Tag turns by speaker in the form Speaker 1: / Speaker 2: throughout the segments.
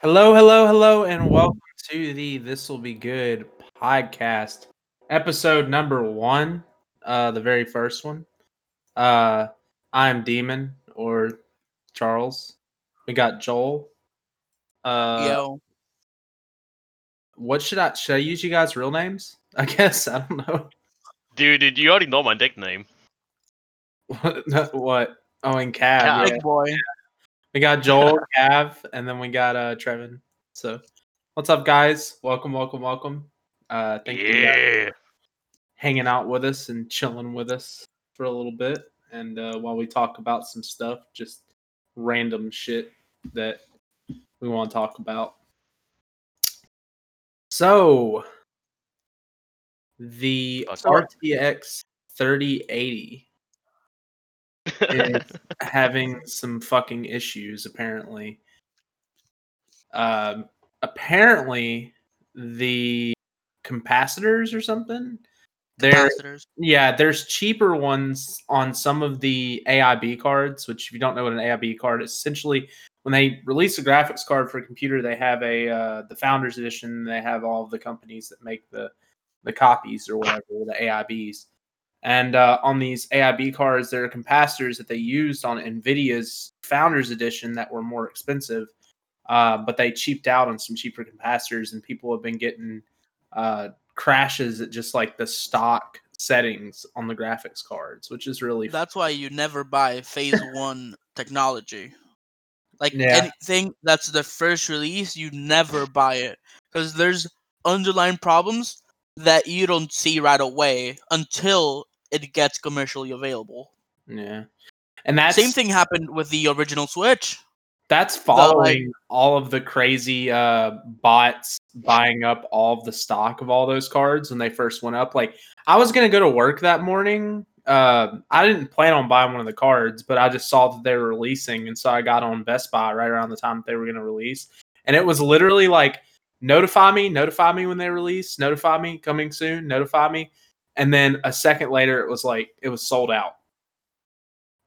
Speaker 1: Hello, hello, hello, and welcome to the This Will Be Good podcast, episode number one, uh, the very first one. Uh, I'm Demon or Charles. We got Joel. Uh,
Speaker 2: Yo,
Speaker 1: what should I should I use you guys' real names? I guess I don't know
Speaker 3: Dude, dude, you already know my nickname.
Speaker 1: what. what? Oh, and Cav.
Speaker 3: Cav.
Speaker 1: yeah.
Speaker 2: big boy.
Speaker 1: We got Joel, Cav, and then we got uh Trevin. So, what's up, guys? Welcome, welcome, welcome. Uh, thank you.
Speaker 3: Yeah.
Speaker 1: hanging out with us and chilling with us for a little bit and uh, while we talk about some stuff just random shit that we want to talk about so the rtx 3080 is having some fucking issues apparently um apparently the capacitors or something they're
Speaker 2: Capacitors.
Speaker 1: yeah there's cheaper ones on some of the aib cards which if you don't know what an aib card is essentially when they release a graphics card for a computer they have a uh, the founders edition they have all of the companies that make the the copies or whatever the aibs and uh, on these aib cards there are capacitors that they used on nvidia's founders edition that were more expensive uh, but they cheaped out on some cheaper capacitors and people have been getting uh, crashes at just like the stock settings on the graphics cards, which is really
Speaker 2: That's why you never buy Phase One technology. Like
Speaker 1: Yeah.
Speaker 2: anything that's the first release, you never buy it because there's underlying problems that you don't see right away until it gets commercially available.
Speaker 1: yeah. And that
Speaker 2: Same thing happened with the original Switch.
Speaker 1: That's following all of the crazy uh, bots buying up all of the stock of all those cards when they first went up. Like I was gonna go to work that morning. Uh, I didn't plan on buying one of the cards, but I just saw that they were releasing, and so I got on Best Buy right around the time that they were gonna release. And it was literally like, notify me, notify me when they release, notify me, coming soon, notify me. And then a second later, it was like it was sold out.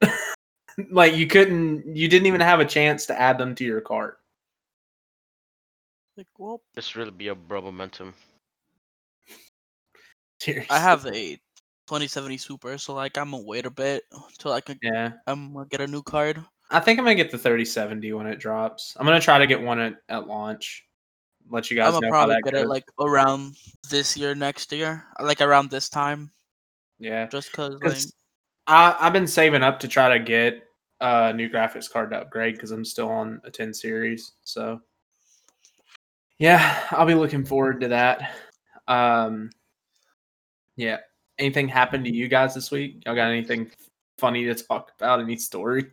Speaker 1: like you couldn't, you didn't even have a chance to add them to your cart.
Speaker 2: Like, well,
Speaker 3: this really be a bro momentum.
Speaker 1: Seriously.
Speaker 2: I have a 2070 Super, so like I'm gonna wait a bit until I can
Speaker 1: Yeah,
Speaker 2: um get a new card.
Speaker 1: I think I'm gonna get the 3070 when it drops. I'm gonna try to get one at, at launch. Let you guys
Speaker 2: I'm gonna
Speaker 1: know how
Speaker 2: probably get
Speaker 1: goes.
Speaker 2: it like around this year, next year, like around this time,
Speaker 1: yeah,
Speaker 2: just cause like
Speaker 1: I I've been saving up to try to get a new graphics card to upgrade because I'm still on a 10 series. So yeah, I'll be looking forward to that. Um, yeah. Anything happened to you guys this week? Y'all got anything funny to talk about? Any story?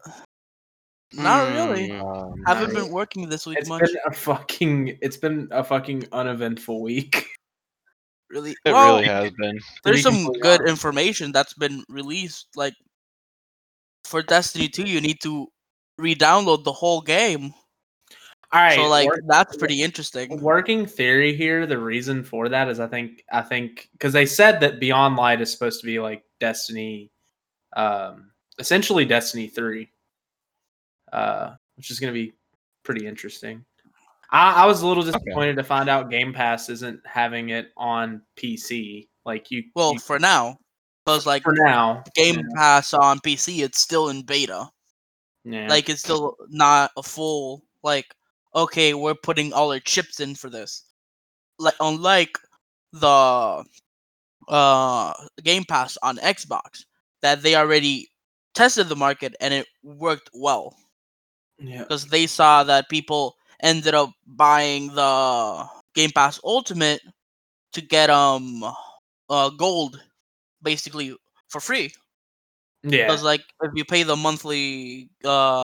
Speaker 2: Not really.
Speaker 3: Hmm.
Speaker 4: Um,
Speaker 2: Haven't
Speaker 1: nice.
Speaker 2: been working this week
Speaker 1: It's
Speaker 2: much.
Speaker 1: been a fucking it's been a fucking uneventful week.
Speaker 2: Really,
Speaker 4: It
Speaker 2: well,
Speaker 4: really has been.
Speaker 2: there's some good
Speaker 1: honest.
Speaker 2: information that's been released. Like for Destiny 2, you need to re-download the whole game.
Speaker 1: All right,
Speaker 2: so like
Speaker 1: work-
Speaker 2: that's pretty interesting.
Speaker 1: working theory here. The reason for that is I think I think because they said that Beyond Light is supposed to be like Destiny, um, essentially Destiny three, uh, which is going to be pretty interesting. I, I was a little disappointed to find out Game Pass isn't having it on PC. Like you,
Speaker 2: Well,
Speaker 1: you-
Speaker 2: for now, because like
Speaker 1: for now,
Speaker 2: Game
Speaker 1: yeah,
Speaker 2: Pass on PC, it's still in beta.
Speaker 1: yeah.
Speaker 2: Like it's still not a full like okay, we're putting all our chips in for this. Like unlike the uh Game Pass on Xbox that they already tested the market and it worked well
Speaker 1: yeah,
Speaker 2: because they saw that people ended up buying the Game Pass Ultimate to get um uh gold basically for free
Speaker 1: yeah.
Speaker 2: because like if you pay the monthly uh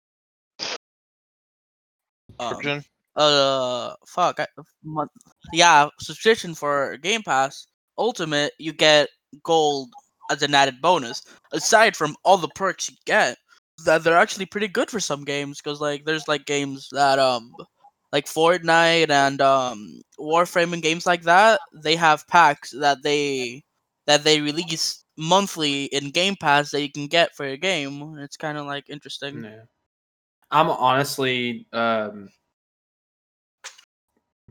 Speaker 2: um,
Speaker 4: Subscription?
Speaker 2: uh fuck I, month, yeah subscription for game pass ultimate you get gold as an added bonus aside from all the perks you get that they're actually pretty good for some games because like there's like games that um like fortnite and um warframe and games like that they have packs that they that they release monthly in game pass that you can get for your game it's kind of like interesting
Speaker 1: Yeah. I'm honestly um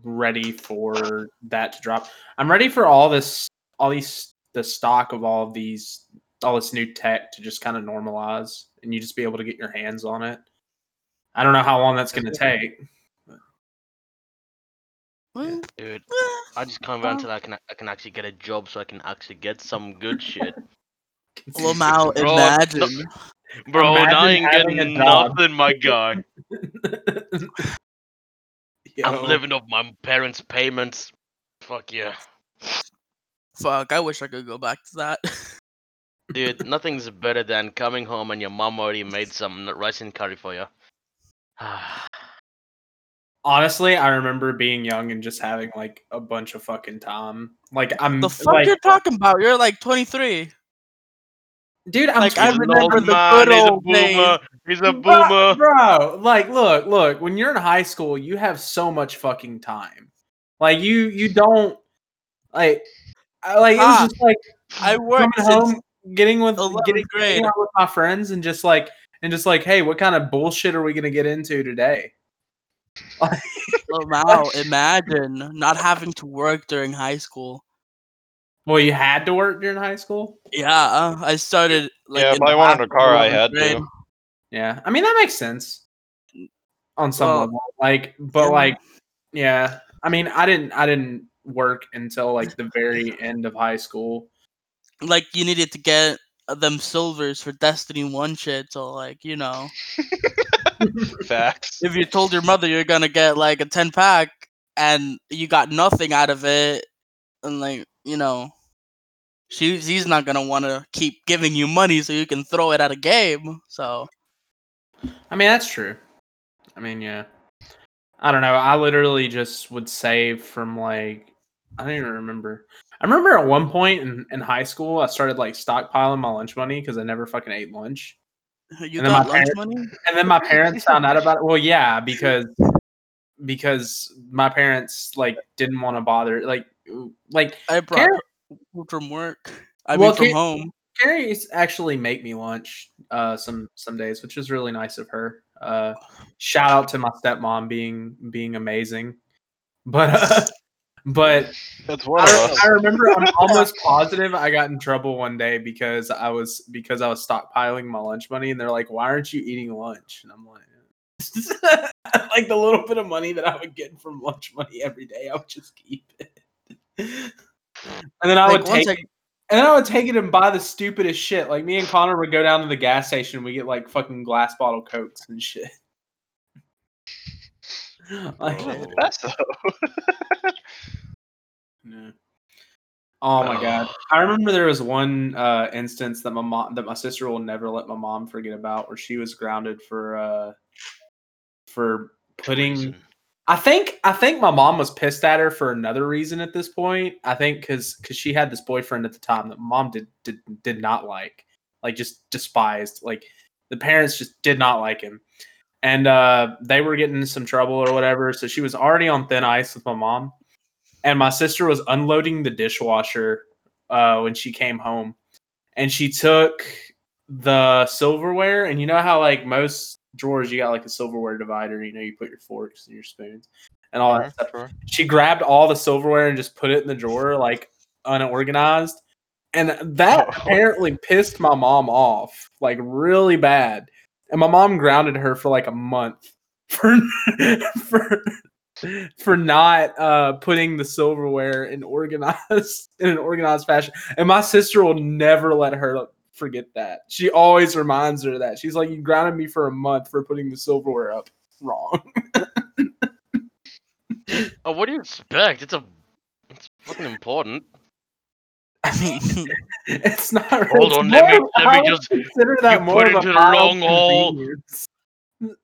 Speaker 1: ready for that to drop. I'm ready for all this, all these, the stock of all of these, all this new tech to just kind of normalize, and you just be able to get your hands on it. I don't know how long that's going to take.
Speaker 2: Well,
Speaker 3: Dude, I just can't wait until I can I can actually get a job so I can actually get some good shit.
Speaker 2: Lamau,
Speaker 3: Bro,
Speaker 2: imagine.
Speaker 3: Bro,
Speaker 1: Imagine
Speaker 3: I ain't getting nothing, my guy. I'm living off my parents' payments. Fuck yeah.
Speaker 2: Fuck, I wish I could go back to that.
Speaker 3: Dude, nothing's better than coming home and your mom already made some rice and curry for you.
Speaker 1: Honestly, I remember being young and just having like a bunch of fucking time. Like I'm
Speaker 2: the fuck
Speaker 1: like,
Speaker 2: you're talking about? You're like 23.
Speaker 1: dude. I'm
Speaker 2: like, I remember the
Speaker 3: man,
Speaker 2: good
Speaker 3: he's a
Speaker 2: old days.
Speaker 3: boomer. He's a boomer.
Speaker 1: bro. Like, look, look. When you're in high school, you have so much fucking time. Like, you you don't like. I, like it
Speaker 2: Ah,
Speaker 1: was just like
Speaker 2: I worked
Speaker 1: coming
Speaker 2: since
Speaker 1: home, getting with
Speaker 2: 11th
Speaker 1: getting,
Speaker 2: grade.
Speaker 1: getting out with my friends, and just like and just like, hey, what kind of bullshit are we gonna get into today?
Speaker 2: Lamau, imagine not having to work during high school.
Speaker 1: Well, you had to work during high school.
Speaker 2: Yeah, uh, I started like
Speaker 4: Yeah, if I wanted a car, I
Speaker 2: 11th
Speaker 4: had to.
Speaker 1: Yeah, I mean that makes sense on some
Speaker 2: Well,
Speaker 1: level. Like, but
Speaker 2: yeah.
Speaker 1: like, yeah, I mean, I didn't, I didn't work until like the very end of high school.
Speaker 2: Like you needed to get uh, them silvers for Destiny One shit. So like you know,
Speaker 4: Facts.
Speaker 2: if you told your mother you're gonna get like a ten pack and you got nothing out of it, and like you know, she she's not gonna want to keep giving you money so you can throw it at a game. So
Speaker 1: I mean, that's true. I mean, yeah. I don't know. I literally just would save from like I don't even remember. I remember at one point in, in high school, I started like stockpiling my lunch money because I never fucking ate lunch.
Speaker 2: you
Speaker 1: And then
Speaker 2: got
Speaker 1: my
Speaker 2: lunch
Speaker 1: parents-
Speaker 2: money.
Speaker 1: And then my parents found out about it. Well, yeah, because because my parents like didn't want to bother like like
Speaker 2: I brought
Speaker 1: Karen-
Speaker 2: from work. I
Speaker 1: Well,
Speaker 2: mean from
Speaker 1: Karen-
Speaker 2: home.
Speaker 1: Carrie's actually make me lunch uh some some days, which is really nice of her. Uh shout out to my stepmom being being amazing. But uh, but
Speaker 4: That's one of
Speaker 1: I. I remember I'm almost positive I got in trouble one day because I was because I was stockpiling my lunch money and they're like, "Why aren't you eating lunch?" And I'm like, like the little bit of money that I would get from lunch money every day, I would just keep it. And then I
Speaker 2: Like,
Speaker 1: would take
Speaker 2: I-
Speaker 1: and then I would take it and buy the stupidest shit. Like me and Connor would go down to the gas station and we get like fucking glass bottle cokes and shit. like,
Speaker 3: Oh.
Speaker 4: That's though.
Speaker 1: Yeah. Oh my god! I remember there was one uh, instance that my mom, that my sister will never let my mom forget about, where she was grounded for uh, for putting. I think I think my mom was pissed at her for another reason at this point. I think because because she had this boyfriend at the time that mom did did did not like, like just despised. Like the parents just did not like him, and uh, they were getting in some trouble or whatever. So she was already on thin ice with my mom, and my sister was unloading the dishwasher uh, when she came home, and she took the silverware. And you know how like most drawers you got like a silverware divider. You know you put your forks and your spoons and all that stuff.
Speaker 4: Sure.
Speaker 1: She grabbed all the silverware and just put it in the drawer like unorganized. And that
Speaker 4: Oh.
Speaker 1: apparently pissed my mom off like really bad. And my mom grounded her for like a month for for for not uh putting the silverware in organized in an organized fashion. And my sister will never let her forget that. She always reminds her of that. She's like, You grounded me for a month for putting the silverware up wrong.
Speaker 3: Oh, what do you expect? It's a, it's fucking important.
Speaker 2: I mean,
Speaker 1: It's not.
Speaker 3: Hold
Speaker 1: it's
Speaker 3: on, let me- let me just-
Speaker 1: consider that
Speaker 3: you
Speaker 1: more
Speaker 3: put
Speaker 1: of
Speaker 3: it
Speaker 1: a
Speaker 3: to the wrong hole.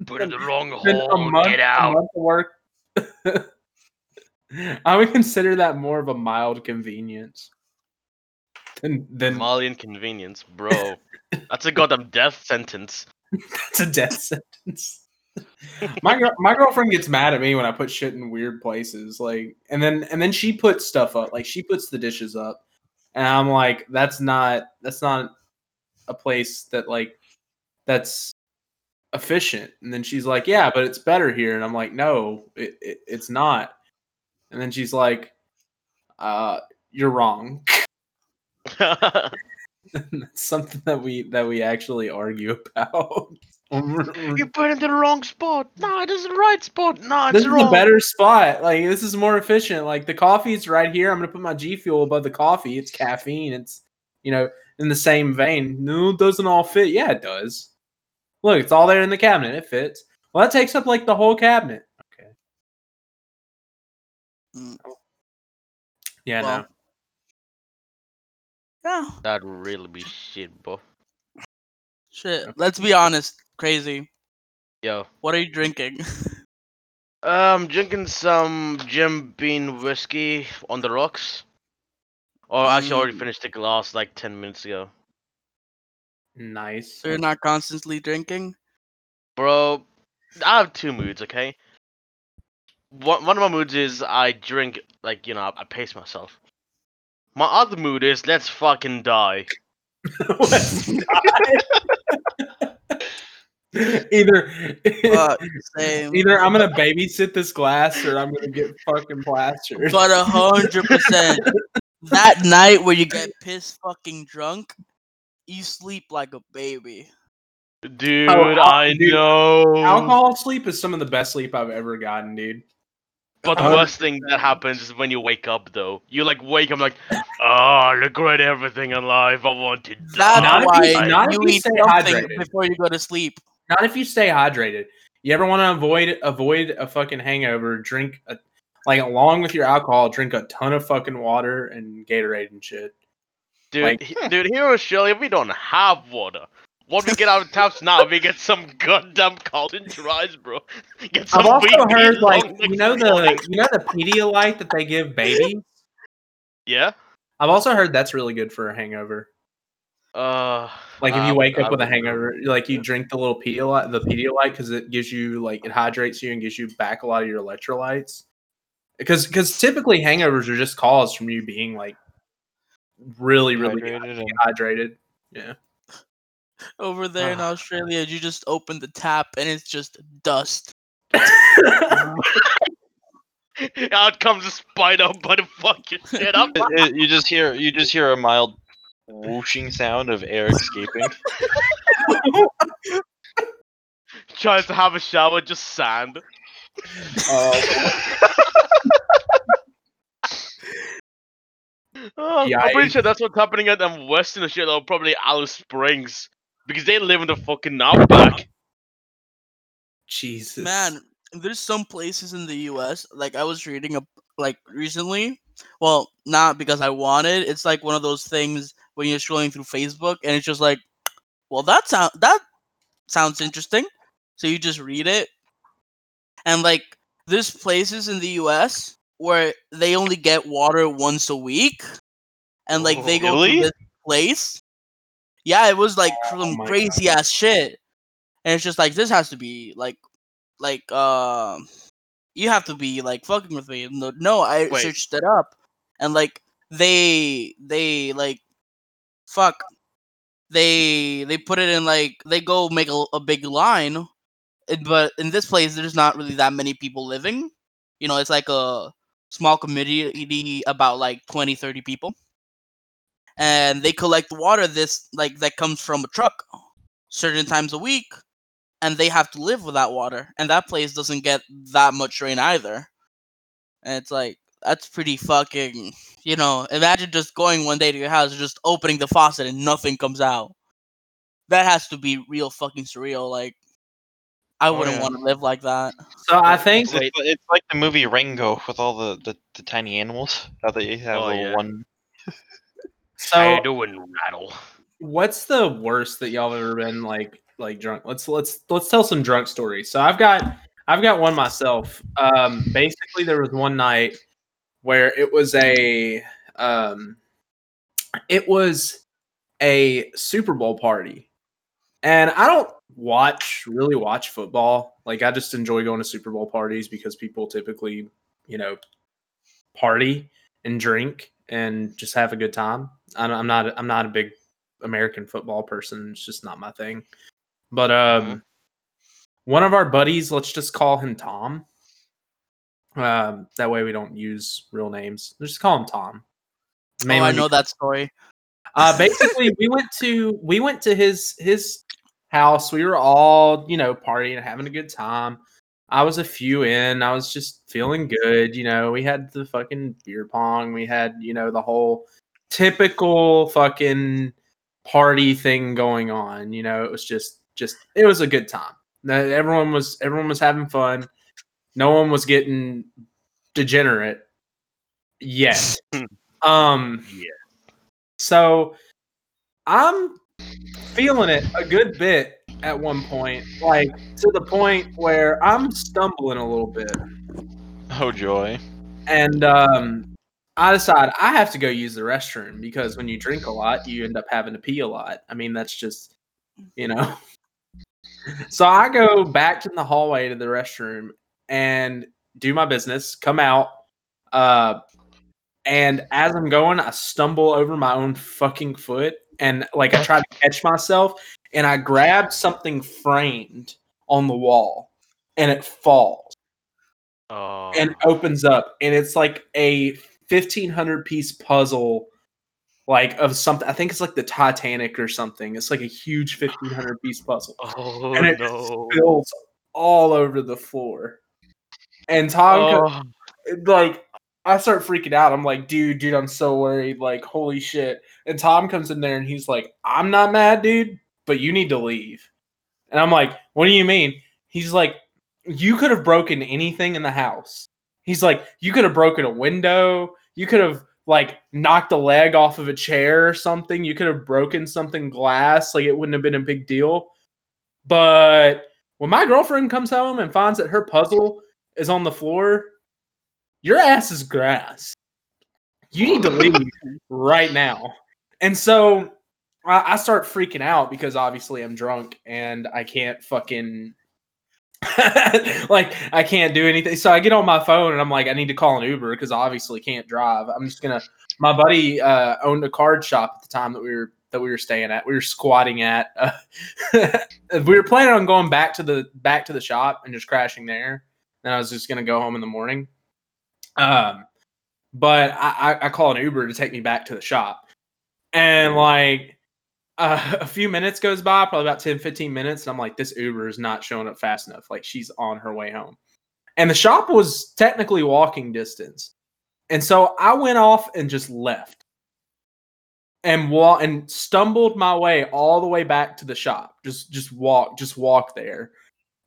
Speaker 3: Put it in the wrong
Speaker 1: a
Speaker 3: hole.
Speaker 1: month,
Speaker 3: Get
Speaker 1: a
Speaker 3: out.
Speaker 1: month of work. I would consider that more of a mild convenience than than
Speaker 3: Mali inconvenience, bro. That's a goddamn death sentence.
Speaker 1: That's a death sentence. my girl, my girlfriend gets mad at me when I put shit in weird places, like, and then and then she puts stuff up, like she puts the dishes up, and I'm like, that's not that's not a place that like that's efficient. And then she's like, yeah, but it's better here, and I'm like, no, it, it it's not. And then she's like, uh, "You're wrong." That's something that we that we actually argue about.
Speaker 3: you put it in the wrong spot. No, it is the right spot. No, it's
Speaker 1: this is
Speaker 3: wrong.
Speaker 1: a better spot. Like this is more efficient. Like the coffee's right here. I'm gonna put my G Fuel above the coffee. It's caffeine. It's you know in the same vein. No, it doesn't all fit. Yeah, it does. Look, it's all there in the cabinet. It fits. Well, that takes up like the whole cabinet. Okay.
Speaker 2: Mm.
Speaker 1: Yeah,
Speaker 2: Well,
Speaker 1: no.
Speaker 2: Yeah.
Speaker 3: That'd really be shit, bro.
Speaker 2: Shit. Let's be honest. Crazy.
Speaker 3: Yo.
Speaker 2: What are you drinking?
Speaker 3: Um, I'm drinking some Jim Beam whiskey on the rocks. Or I actually, I already
Speaker 2: Mm.
Speaker 3: finished the glass like 10 minutes ago.
Speaker 1: Nice.
Speaker 2: so you're not constantly drinking?
Speaker 3: Bro, I have two moods, okay? One, one of my moods is I drink, like, you know, I, I pace myself. My other mood is let's fucking die.
Speaker 1: Let's die. either
Speaker 2: Fuck, same.
Speaker 1: either I'm gonna babysit this glass or I'm gonna get fucking plastered.
Speaker 2: But a hundred percent. That night where you get pissed fucking drunk, you sleep like a baby.
Speaker 3: Dude,
Speaker 1: al-
Speaker 3: I
Speaker 1: dude,
Speaker 3: know.
Speaker 1: Alcohol sleep is some of the best sleep I've ever gotten, dude.
Speaker 3: But the
Speaker 1: Uh,
Speaker 3: worst thing that happens is when you wake up, though. You like wake up like, oh, I regret everything in life. I want to die.
Speaker 1: Not if you- not if
Speaker 2: you
Speaker 1: you
Speaker 2: eat
Speaker 1: stay hydrated.
Speaker 2: before you go to sleep.
Speaker 1: Not if you stay hydrated. You ever want to avoid avoid a fucking hangover? Drink a, like along with your alcohol, drink a ton of fucking water and Gatorade and shit.
Speaker 3: Dude,
Speaker 1: like-
Speaker 3: he- dude, here in Australia, we don't have water. What we get out of taps now, we get some goddamn cold Carlton Dries, bro. Get some
Speaker 1: I've also
Speaker 3: wheat
Speaker 1: heard like you know the you know the Pedialyte that they give babies.
Speaker 3: Yeah.
Speaker 1: I've also heard that's really good for a hangover.
Speaker 3: Uh,
Speaker 1: Like if you
Speaker 3: would-
Speaker 1: wake
Speaker 3: I
Speaker 1: up with a hangover, like you drink the little Pedialyte, the Pedialyte, because it gives you like it hydrates you and gives you back a lot of your electrolytes. Because because typically hangovers are just caused from you being like really really
Speaker 4: Hydrated and-
Speaker 1: dehydrated. Yeah.
Speaker 2: Over there in
Speaker 3: Ah.
Speaker 2: Australia, you just open the tap and it's just dust.
Speaker 3: Out comes a spider, but fuck your shit up.
Speaker 4: It- it- you just hear you just hear a mild whooshing sound of air escaping.
Speaker 3: Tries to have a shower, just sand.
Speaker 1: Oh,
Speaker 3: Oh, I'm pretty
Speaker 1: Yikes.
Speaker 3: sure that's what's happening at um, Western Australia, or probably Alice Springs, because they live in the fucking outback.
Speaker 1: Jesus.
Speaker 2: Man, there's some places in the US, like I was reading a like recently. Well, not because I wanted. It's like one of those things when you're scrolling through Facebook and it's just like, well, that sound that sounds interesting. So you just read it. And like there's places in the US where they only get water once a week. And like they go
Speaker 4: Really?
Speaker 2: to this place. Yeah, it was like some
Speaker 1: Oh my
Speaker 2: crazy ass shit. And it's just like this has to be like like um you have to be like fucking with me. No, no I
Speaker 3: Wait.
Speaker 2: searched it up. And like they they like fuck they they put it in like they go make a, a big line but in this place there's not really that many people living you know it's like a small community about like 20 30 people. And they collect water this like that comes from a truck certain times a week and they have to live without water and that place doesn't get that much rain either. And it's like that's pretty fucking you know imagine just going one day to your house and just opening the faucet and nothing comes out. That has to be real fucking surreal like i
Speaker 4: Oh,
Speaker 2: wouldn't
Speaker 4: yeah.
Speaker 2: want to live like that
Speaker 1: So I think
Speaker 4: It's, it's like the movie Rango with all the, the, the tiny animals. How they have
Speaker 3: Oh, yeah.
Speaker 4: one.
Speaker 1: so.
Speaker 3: How you doing, rattle?
Speaker 1: What's the worst that y'all have ever been like like drunk? Let's let's let's tell some drunk stories. So I've got I've got one myself. Um basically there was one night where it was a um it was a Super Bowl party. And I don't watch really watch football. Like I just enjoy going to Super Bowl parties because people typically, you know, party and drink and just have a good time. I'm I'm not I'm not a big American football person. It's just not my thing. But um, one of our buddies, let's just call him Tom. Um, that way we don't use real names. Let's just call him Tom.
Speaker 2: Oh, I know
Speaker 1: because-
Speaker 2: that story.
Speaker 1: uh, basically, we went to we went to his his house. We were all you know partying, and having a good time. I was a few in. I was just feeling good. You know, we had the fucking beer pong. We had you know the whole typical fucking party thing going on. You know, it was just just it was a good time. Everyone was everyone was having fun. No one was getting degenerate yet. um
Speaker 3: Yeah.
Speaker 1: so I'm feeling it a good bit at one point, like to the point where I'm stumbling a little bit.
Speaker 4: Oh joy.
Speaker 1: And um, I decide I have to go use the restroom because when you drink a lot, you end up having to pee a lot. I mean, that's just, you know. so I go back to the hallway to the restroom and do my business, come out. Uh, and as I'm going, I stumble over my own fucking foot and like I tried to catch myself and I grabbed something framed on the wall and it falls.
Speaker 3: Oh.
Speaker 1: and opens up and it's like a 1500 piece puzzle like of something i think it's like the titanic or something. It's like a huge 1500 piece puzzle.
Speaker 3: Oh
Speaker 1: and it
Speaker 3: no.
Speaker 1: spills all over the floor. And tom co-
Speaker 3: Oh,
Speaker 1: like i start freaking out. I'm like dude dude i'm so worried. Like holy shit. And tom comes in there and he's like i'm not mad dude but you need to leave. And i'm like what do you mean? He's like you could have broken anything in the house. He's like you could have broken a window. You could have like knocked a leg off of a chair or something. You could have broken something glass. Like it wouldn't have been a big deal. But when my girlfriend comes home and finds that her puzzle is on the floor your ass is grass. You need to leave right now. And so I, I start freaking out because obviously I'm drunk and I can't fucking like I can't do anything. So I get on my phone and I'm like, I need to call an Uber because obviously can't drive. I'm just gonna. My buddy uh, owned a card shop at the time that we were that we were staying at. We were squatting at. Uh, we were planning on going back to the back to the shop and just crashing there. Then I was just gonna go home in the morning. Um, but I, I, call an Uber to take me back to the shop. And like uh, a few minutes goes by, probably about 10, 15 minutes. And I'm like, this Uber is not showing up fast enough. Like she's on her way home. And the shop was technically walking distance. And so I went off and just left and wa- and stumbled my way all the way back to the shop. Just just walk, just walk there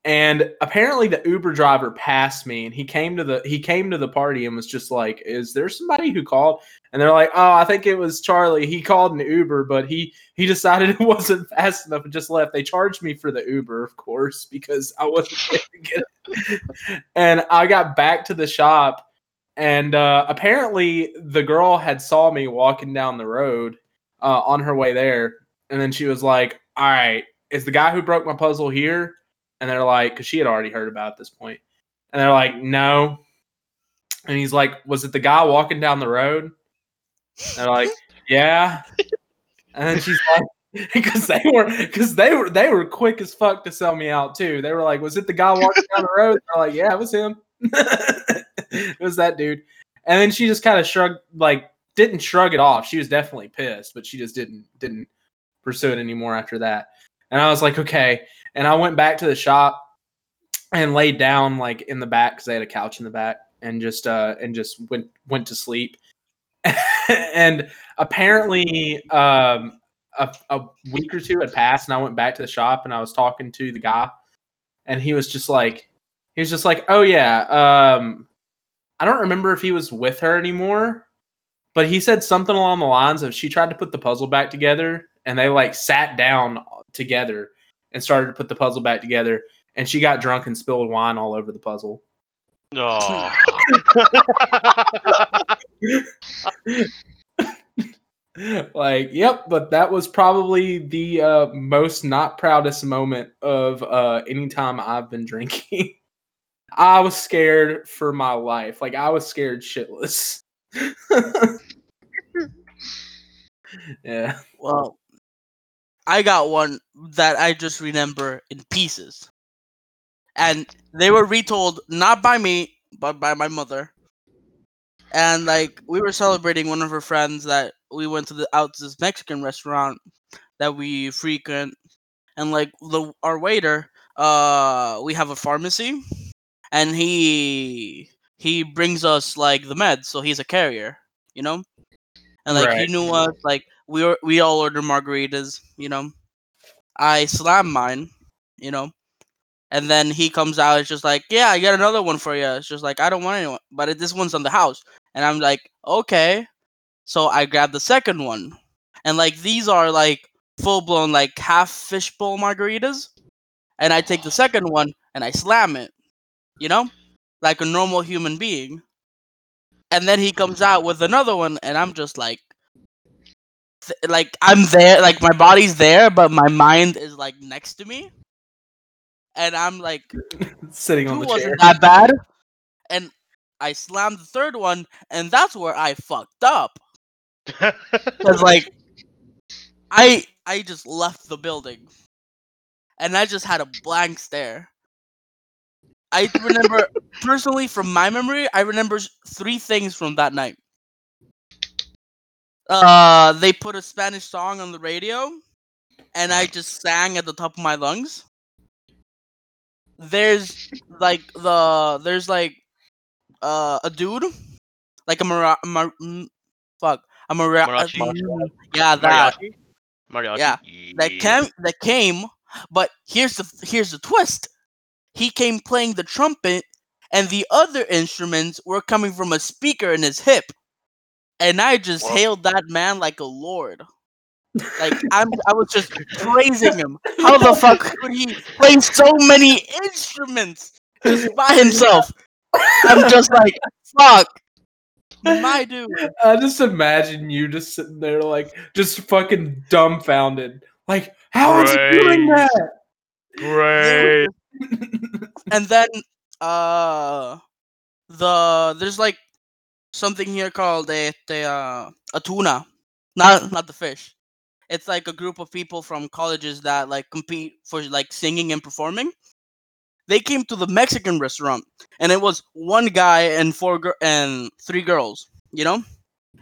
Speaker 1: and apparently the uber driver passed me and he came to the he came to the party and was just like is there somebody who called? And they're like oh i think it was charlie. He called an uber but he he decided it wasn't fast enough and just left. They charged me for the uber of course because i wasn't able to and i got back to the shop and uh, apparently the girl had saw me walking down the road uh, on her way there. And then she was like all right is the guy who broke my puzzle here and they're like, because she had already heard about it at this point, and they're like, no. And he's like, was it the guy walking down the road? And they're like, yeah. And then she's like, because they were, because they were, they were quick as fuck to sell me out too. They were like, was it the guy walking down the road? They're like, yeah, it was him. it was that dude. And then she just kind of shrugged, like, didn't shrug it off. She was definitely pissed, but she just didn't didn't pursue it anymore after that. And I was like, okay and I went back to the shop and laid down like in the back because they had a couch in the back and just uh and just went went to sleep. And apparently um a, a week or two had passed and I went back to the shop and I was talking to the guy and he was just like he was just like oh yeah um I don't remember if he was with her anymore but he said something along the lines of she tried to put the puzzle back together and they like sat down together and started to put the puzzle back together. And she got drunk and spilled wine all over the puzzle.
Speaker 3: No.
Speaker 1: like, yep, but that was probably the uh, most not proudest moment of uh, any time I've been drinking. I was scared for my life. Like, I was scared shitless. yeah.
Speaker 2: Well, I got one that I just remember in pieces. And they were retold not by me, but by my mother. And like we were celebrating one of her friends that we went to the out to this Mexican restaurant that we frequent, and like the our waiter, uh, we have a pharmacy, and he he brings us like the meds, so he's a carrier, you know, and like he
Speaker 1: Right.
Speaker 2: knew us, like we were we all ordered margaritas, you know. I slam mine, you know, and then he comes out. It's just like, yeah, I got another one for you. It's just like I don't want anyone, but this one's on the house, and I'm like, okay. So I grab the second one, and like these are like full blown like half fishbowl margaritas, and I take the second one and I slam it, you know, like a normal human being. And then he comes out with another one, and I'm just like, th- like I'm there, like my body's there, but my mind is like next to me, and I'm like,
Speaker 1: Sitting on the chair.
Speaker 2: wasn't that bad, and I slammed the third one, and that's where I fucked up. Cause like, I I just left the building, and I just had a blank stare. I remember personally from my memory, I remember three things from that night. Uh, they put a Spanish song on the radio, and I just sang at the top of my lungs. There's like the there's like uh a dude, like a mara, mar, fuck a mara,
Speaker 3: Mariachi?
Speaker 2: mm, yeah that
Speaker 3: Mariachi? Mariachi?
Speaker 2: Yeah, that came that came but here's the here's the twist he came playing the trumpet and the other instruments were coming from a speaker in his hip and i just
Speaker 3: Whoa.
Speaker 2: hailed that man like a lord like i'm i was just praising him how the fuck could he play so many instruments just by himself i'm just like fuck my dude
Speaker 1: I just imagine you just sitting there, like, just fucking dumbfounded. Like, how is he doing that?
Speaker 3: Great.
Speaker 2: and then uh the there's like something here called a, a uh a tuna not not the fish it's like a group of people from colleges that like compete for like singing and performing they came to the mexican restaurant and it was one guy and four gir- and three girls you know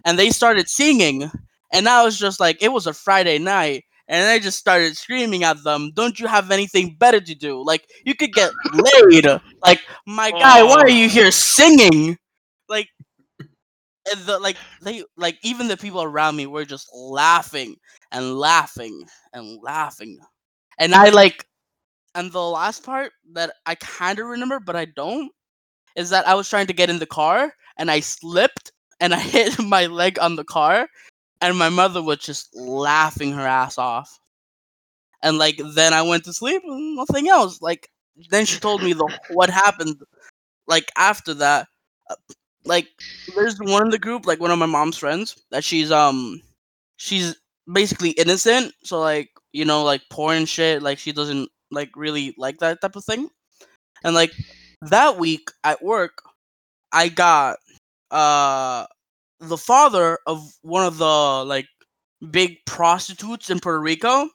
Speaker 2: and they started singing and i was just like it was a friday night and I just started screaming at them, "Don't you have anything better to do? Like you could get laid. Like my guy, why are you here singing? And the like they like even the people around me were just laughing and laughing and laughing, and I like, and the last part that I kind of remember, but I don't, is that I was trying to get in the car and I slipped and I hit my leg on the car and my mother was just laughing her ass off. And like then I went to sleep and nothing else. Like then she told me the what happened like after that. Uh, Like there's one in the group, like one of my mom's friends, that she's um she's basically innocent. So like you know like porn shit. Like she doesn't like really like that type of thing. And like that week at work, I got uh the father of one of the like big prostitutes in Puerto Rico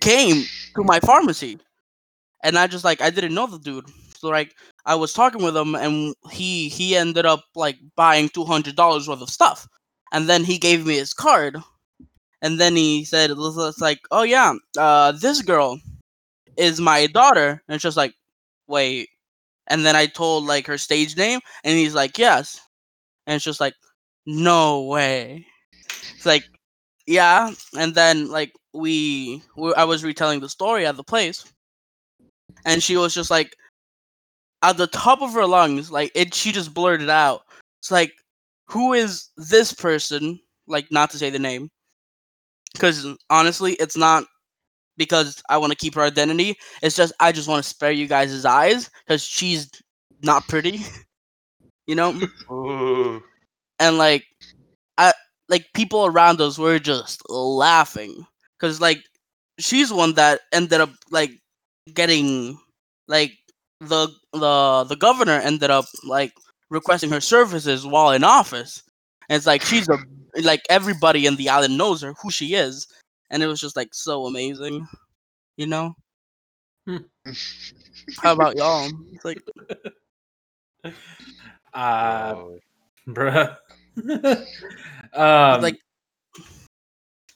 Speaker 2: came to my pharmacy. And I just like I didn't know the dude. Like I was talking with him and he he ended up like buying two hundred dollars worth of stuff. And then he gave me his card. And then he said it's like, Oh yeah, uh this girl is my daughter. And it's just like, wait. And then I told like her stage name and he's like, Yes. And it's just like, no way. It's like, yeah. And then like we, we I was retelling the story at the place, and she was just like, at the top of her lungs, like it. She just blurted out. It's like, who is this person? Like, not to say the name, because honestly, it's not because I want to keep her identity. It's just I just want to spare you guys' eyes because she's not pretty. You know,
Speaker 3: Ooh.
Speaker 2: and like I like people around us were just laughing because like she's one that ended up like getting like the the the governor ended up like requesting her services while in office and it's like she's a like everybody in the island knows her who she is and it was just like so amazing you know how about y'all it's like
Speaker 1: Uh,
Speaker 4: Oh.
Speaker 1: bruh. um,
Speaker 2: like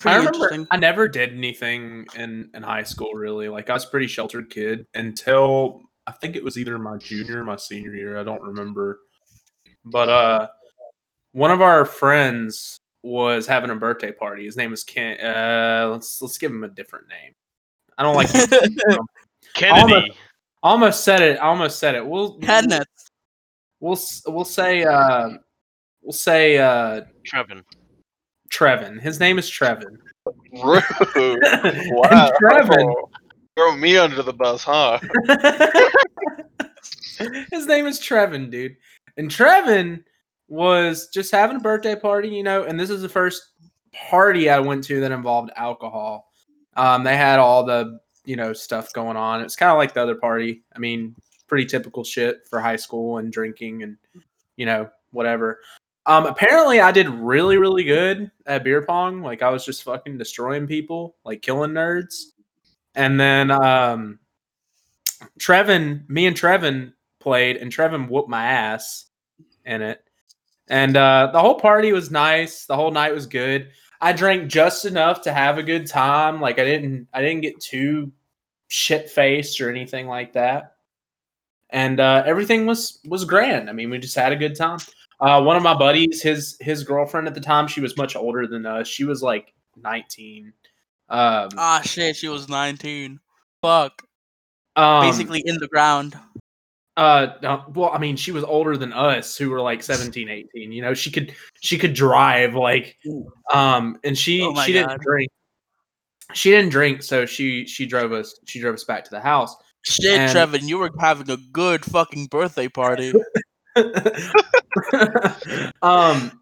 Speaker 1: I remember. I never did anything in in high school really. Like I was a pretty sheltered kid until I think it was either my junior or my senior year. I don't remember. But uh one of our friends was having a birthday party. His name is Ken uh let's let's give him a different name. I don't like
Speaker 3: Kennedy.
Speaker 1: I almost said it. I almost said it. We'll
Speaker 2: Kenneth.
Speaker 1: we'll we'll say uh we'll say uh
Speaker 3: Trevin.
Speaker 1: Trevin. His name is Trevin.
Speaker 4: Rude.
Speaker 1: And
Speaker 4: Wow.
Speaker 1: Trevin
Speaker 4: Throw me under the bus, huh?
Speaker 1: His name is Trevin, dude. And Trevin was just having a birthday party, you know, and this is the first party I went to that involved alcohol. Um, they had all the, you know, stuff going on. It's kind of like the other party. I mean, pretty typical shit for high school and drinking and, you know, whatever. Um, apparently I did really, really good at beer pong. Like I was just fucking destroying people, like killing nerds. And then um Trevin, me and Trevin played, and Trevin whooped my ass in it. And uh, the whole party was nice. The whole night was good. I drank just enough to have a good time. Like I didn't, I didn't get too shit faced or anything like that. And uh, everything was was grand. I mean, we just had a good time. Uh, one of my buddies, his his girlfriend at the time, she was much older than us. She was like nineteen. Um,
Speaker 2: Ah shit, she was 19. Fuck.
Speaker 1: um,
Speaker 2: Basically in the ground.
Speaker 1: Uh, no, well, I mean, she was older than us, who were like 17, 18. You know, she could she could drive, like, um, and she
Speaker 2: Oh
Speaker 1: she didn't drink. She didn't drink, so she she drove us she drove us back to the house.
Speaker 2: Shit,
Speaker 1: And-
Speaker 2: Trevin, you were having a good fucking birthday party.
Speaker 1: um,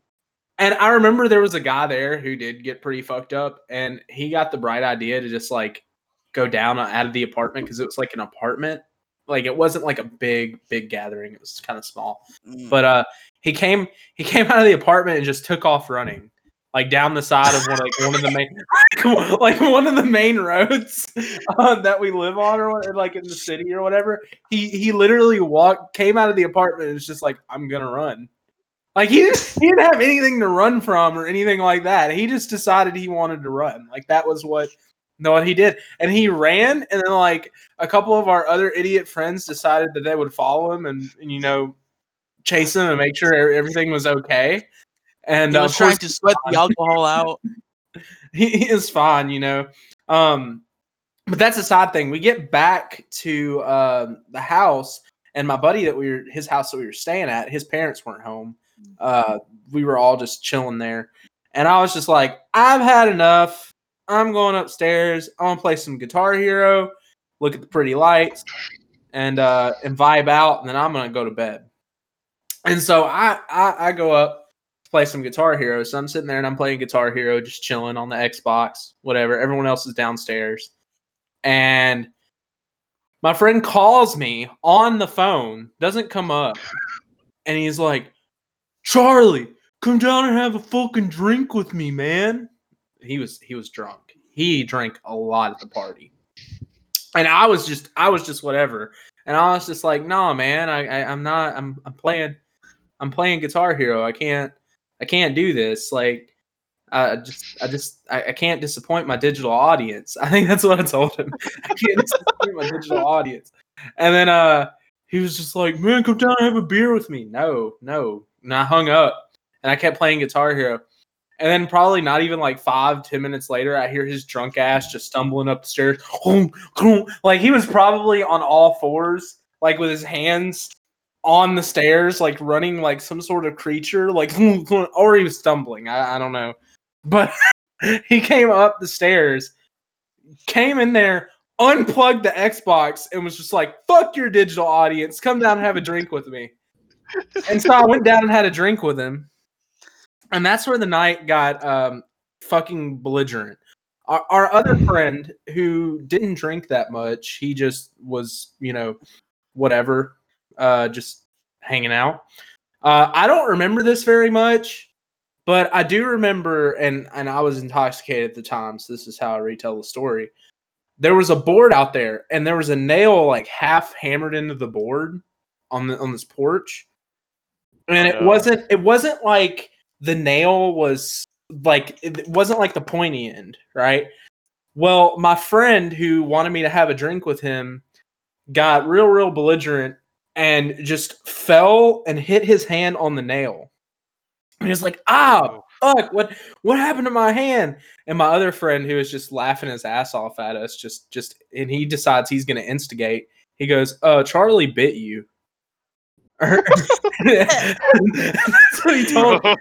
Speaker 1: and I remember there was a guy there who did get pretty fucked up, and he got the bright idea to just like go down out of the apartment because it was like an apartment. Like it wasn't like a big, big gathering. It was kind of small.
Speaker 2: Mm.
Speaker 1: But uh, he came he came out of the apartment and just took off running, like down the side of one like one of the main like one of the main roads uh, that we live on or, what, like in the city or whatever. He he literally walked came out of the apartment and was just like I'm gonna run. Like he didn't, he didn't have anything to run from or anything like that. He just decided he wanted to run. Like that was what no what he did. And he ran and then like a couple of our other idiot friends decided that they would follow him and, and you know chase him and make sure everything was okay. And
Speaker 2: he
Speaker 1: uh,
Speaker 2: was
Speaker 1: of
Speaker 2: trying to sweat the alcohol out.
Speaker 1: he, he is fine, you know. Um, but that's a side thing. We get back to um, the house, and my buddy that we were his house that we were staying at, his parents weren't home. Uh, we were all just chilling there, and I was just like, I've had enough. I'm going upstairs. I'm gonna play some Guitar Hero, look at the pretty lights, and uh, and vibe out, and then I'm gonna go to bed. And so I I, I go up to play some Guitar Hero. So I'm sitting there and I'm playing Guitar Hero, just chilling on the Xbox, whatever. Everyone else is downstairs. And my friend calls me on the phone, doesn't come up. And he's like, Charlie, come down and have a fucking drink with me, man. He was he was drunk. He drank a lot at the party. And I was just I was just whatever. And I was just like, no, man, I, I I'm not I'm I'm playing I'm playing Guitar Hero. I can't I can't do this. Like I just I just I, I can't disappoint my digital audience. I think that's what I told him. I can't disappoint my digital audience. And then uh he was just like, Man, come down and have a beer with me. No, no. And I hung up and I kept playing Guitar Hero. And then probably not even like five, ten minutes later, I hear his drunk ass just stumbling up the stairs. Like he was probably on all fours, like with his hands on the stairs, like running like some sort of creature, like or he was stumbling. I, I don't know. But he came up the stairs, came in there, unplugged the Xbox, and was just like, fuck your digital audience. Come down and have a drink with me. And so I went down and had a drink with him. And that's where the night got um, fucking belligerent. Our, our other friend who didn't drink that much, he just was, you know, whatever, uh, just hanging out. Uh, I don't remember this very much, but I do remember, and and I was intoxicated at the time, so this is how I retell the story. There was a board out there, and there was a nail like half hammered into the board on the on this porch, and it wasn't it wasn't like the nail was like it wasn't like the pointy end right? Well my friend who wanted me to have a drink with him got real real belligerent and just fell and hit his hand on the nail. And he was like ah fuck what what happened to my hand? And my other friend who was just laughing his ass off at us just just and he decides he's going to instigate he goes uh charlie bit you that's what he told me.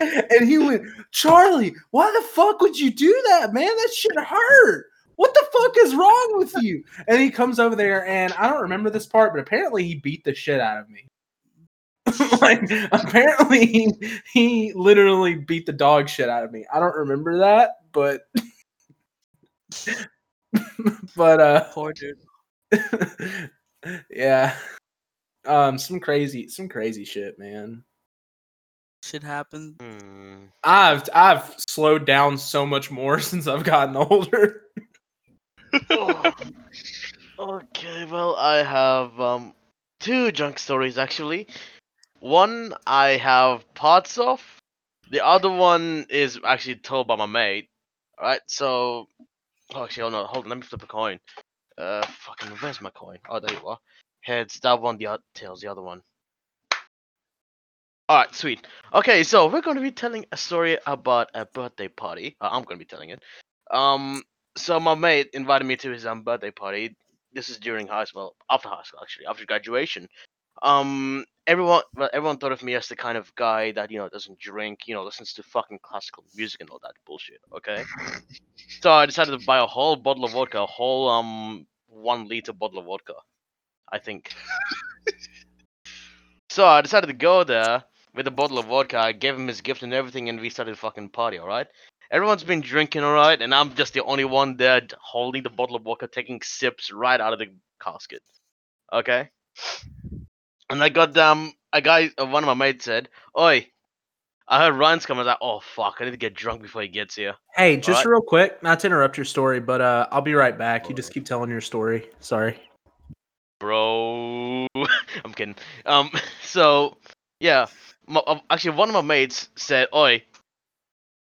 Speaker 1: and he went, Charlie, why the fuck would you do that, man? That shit hurt. What the fuck is wrong with you? And he comes over there, and I don't remember this part, but apparently he beat the shit out of me. like apparently he, he literally beat the dog shit out of me. I don't remember that, but but uh
Speaker 2: Poor dude.
Speaker 1: yeah. Um some crazy some crazy shit, man.
Speaker 2: Shit happened.
Speaker 3: Hmm.
Speaker 1: I've I've slowed down so much more since I've gotten older.
Speaker 3: Oh. okay, well, I have um two junk stories actually. One I have parts of. The other one is actually told by my mate. Alright, so oh, actually, hold on, hold on, let me flip a coin. Uh, fucking, where's my coin? Oh, there you are. Heads, that one. The other tails, the other one. Alright, sweet. Okay, so we're going to be telling a story about a birthday party. Uh, I'm going to be telling it. Um, so my mate invited me to his um birthday party. This is during high school, after high school actually, after graduation. Um, everyone, well, everyone thought of me as the kind of guy that you know doesn't drink, you know, listens to fucking classical music and all that bullshit. Okay. so I decided to buy a whole bottle of vodka, a whole um one liter bottle of vodka, I think. so I decided to go there with a bottle of vodka. I gave him his gift and everything, and we started a fucking party. All right. Everyone's been drinking, all right, and I'm just the only one there holding the bottle of vodka, taking sips right out of the casket. Okay. And I got um a guy, uh, one of my mates said, "Oi, I heard Ryan's coming." I was like, "Oh fuck, I need to get drunk before he gets here."
Speaker 1: Hey, just
Speaker 3: Alright.
Speaker 1: real quick, not to interrupt your story, but uh I'll be right back. You just keep telling your story. Sorry.
Speaker 3: Bro. I'm kidding. Um, so yeah, my, um, actually, one of my mates said, "Oi,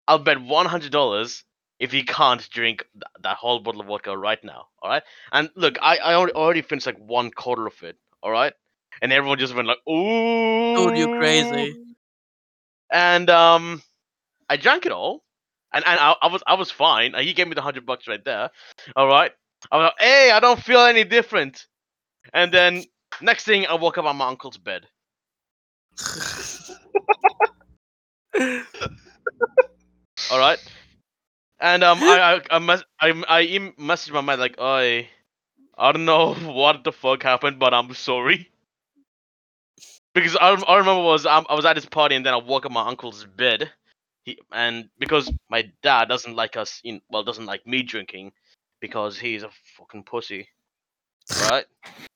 Speaker 3: I'll bet one hundred dollars if he can't drink th- that whole bottle of vodka right now." All right. And look, I I already, already finished like one quarter of it. All right. And everyone just went like, "Ooh,
Speaker 2: Dude, you crazy.
Speaker 3: And um, I drank it all, and and I, I was I was fine. He gave me the hundred bucks right there. All right. I was like, "Hey, I don't feel any different." And then next thing, I woke up on my uncle's bed. All right. And um, I I I, mes- I, I em- messaged my man like, I I don't know what the fuck happened, but I'm sorry. Because I, I remember was um, I was at his party and then I woke up my uncle's bed. He, and because my dad doesn't like us, in, well, doesn't like me drinking, because he's a fucking pussy, right?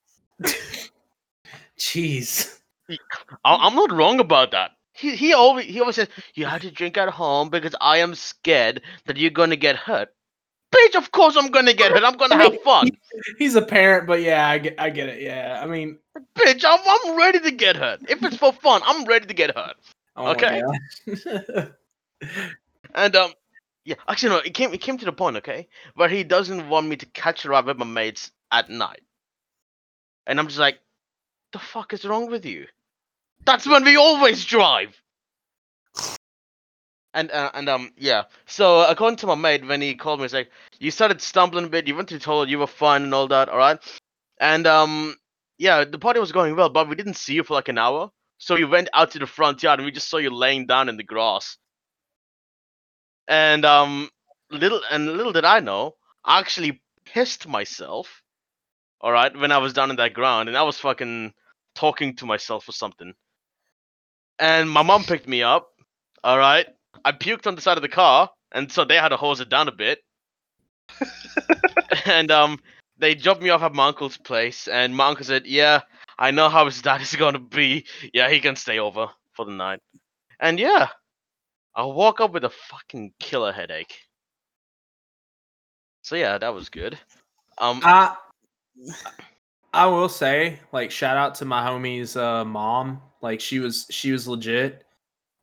Speaker 1: Jeez.
Speaker 3: I, I'm not wrong about that. He he always he always says you have to drink at home because I am scared that you're gonna get hurt. Bitch, of course I'm gonna get hurt. I'm gonna have fun.
Speaker 1: He's a parent, but yeah, I get, I get it. Yeah, I mean,
Speaker 3: Bitch, I'm I'm ready to get hurt. If it's for fun, I'm ready to get hurt.
Speaker 1: oh
Speaker 3: Okay. And um, yeah, actually no, it came it came to the point, okay, where he doesn't want me to catch a ride with my mates at night, and I'm just like, the fuck is wrong with you? That's when we always drive. And uh, and um yeah, so according to my mate, when he called me, he's like, you started stumbling a bit. You went to the toilet, you were fine and all that, all right. And um yeah, the party was going well, but we didn't see you for like an hour. So we went out to the front yard and we just saw you laying down in the grass. And um little and little did I know, I actually pissed myself. All right, when I was down in that ground and I was fucking talking to myself or something. And my mom picked me up. All right. I puked on the side of the car, and so they had to hose it down a bit. and um, they dropped me off at my uncle's place, and my uncle said, "Yeah, I know how his dad is gonna be. Yeah, he can stay over for the night." And yeah, I woke up with a fucking killer headache. So yeah, that was good. Um,
Speaker 1: I I will say, like, shout out to my homie's uh, mom. Like she was she was legit.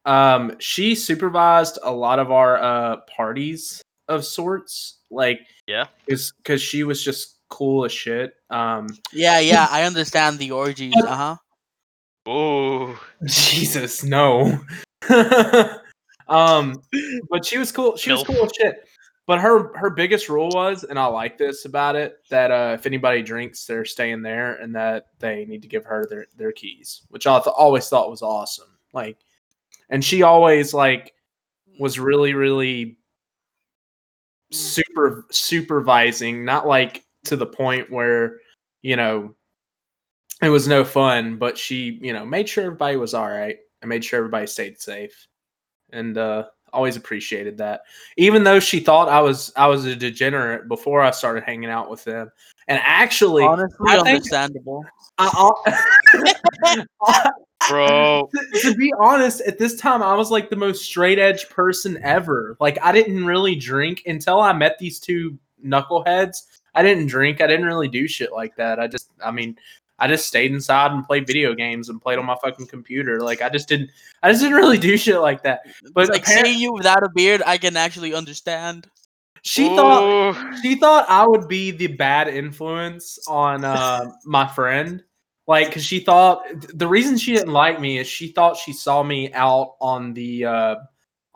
Speaker 1: Um, she supervised a lot of our uh parties of sorts. Like
Speaker 3: Yeah.
Speaker 1: is because she was just cool as shit. Um,
Speaker 2: Yeah, yeah, I understand the orgies. Uh huh.
Speaker 3: Oh,
Speaker 1: Jesus, no. um, but she was cool. She was cool as shit. But her her biggest rule was, and I like this about it, that uh, if anybody drinks, they're staying there, and that they need to give her their their keys, which I th- always thought was awesome. Like, and she always like was really really super supervising, not like to the point where you know it was no fun, but she, you know, made sure everybody was all right and made sure everybody stayed safe. And uh always appreciated that. Even though she thought I was I was a degenerate before I started hanging out with them. And actually,
Speaker 2: Honestly,
Speaker 1: I
Speaker 2: understandable.
Speaker 1: I, I-
Speaker 3: Bro.
Speaker 1: to, to be honest, at this time I was like the most straight edge person ever. Like I didn't really drink until I met these two knuckleheads. I didn't drink. I didn't really do shit like that. I just I mean, I just stayed inside and played video games and played on my fucking computer. Like I just didn't I just didn't really do shit like that. But
Speaker 2: like seeing you without a beard, I can actually understand.
Speaker 1: she thought she thought I would be the bad influence on uh, my friend. Like, cause she thought the reason she didn't like me is she thought she saw me out on the uh,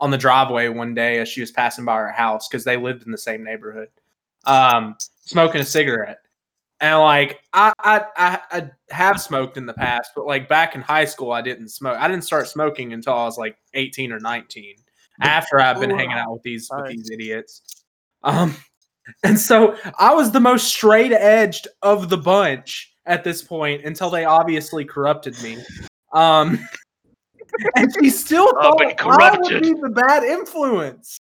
Speaker 1: on the driveway one day as she was passing by her house because they lived in the same neighborhood, um, smoking a cigarette. And like, I, I I I have smoked in the past, but like back in high school, I didn't smoke. I didn't start smoking until I was like eighteen or nineteen. After I've been hanging out with these with these idiots. Um, and so I was the most straight edged of the bunch at this point until they obviously corrupted me. Um, and she still
Speaker 3: I've
Speaker 1: thought
Speaker 3: been
Speaker 1: I would be the bad influence.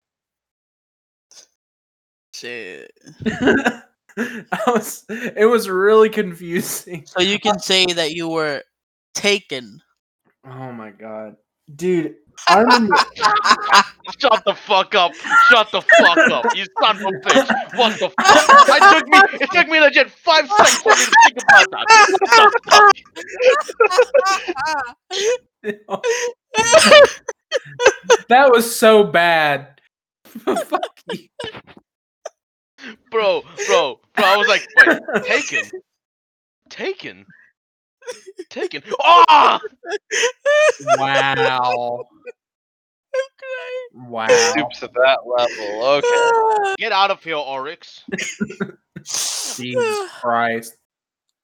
Speaker 2: Shit.
Speaker 1: I was, it was really confusing.
Speaker 2: So you can say that you were taken.
Speaker 1: Oh my god, dude! I remember.
Speaker 3: Shut the fuck up. Shut the fuck up. You son of a bitch. What the fuck? I took me it took me legit five seconds for me to think about that. What the fuck?
Speaker 1: that was so bad. Fuck you.
Speaker 3: Bro, bro, bro, I was like, wait, taken? Taken? Taken? Oh!
Speaker 1: Wow. Okay. Wow.
Speaker 4: Stoops at that level. Okay.
Speaker 3: Get out of here, Oryx.
Speaker 1: Jesus Christ.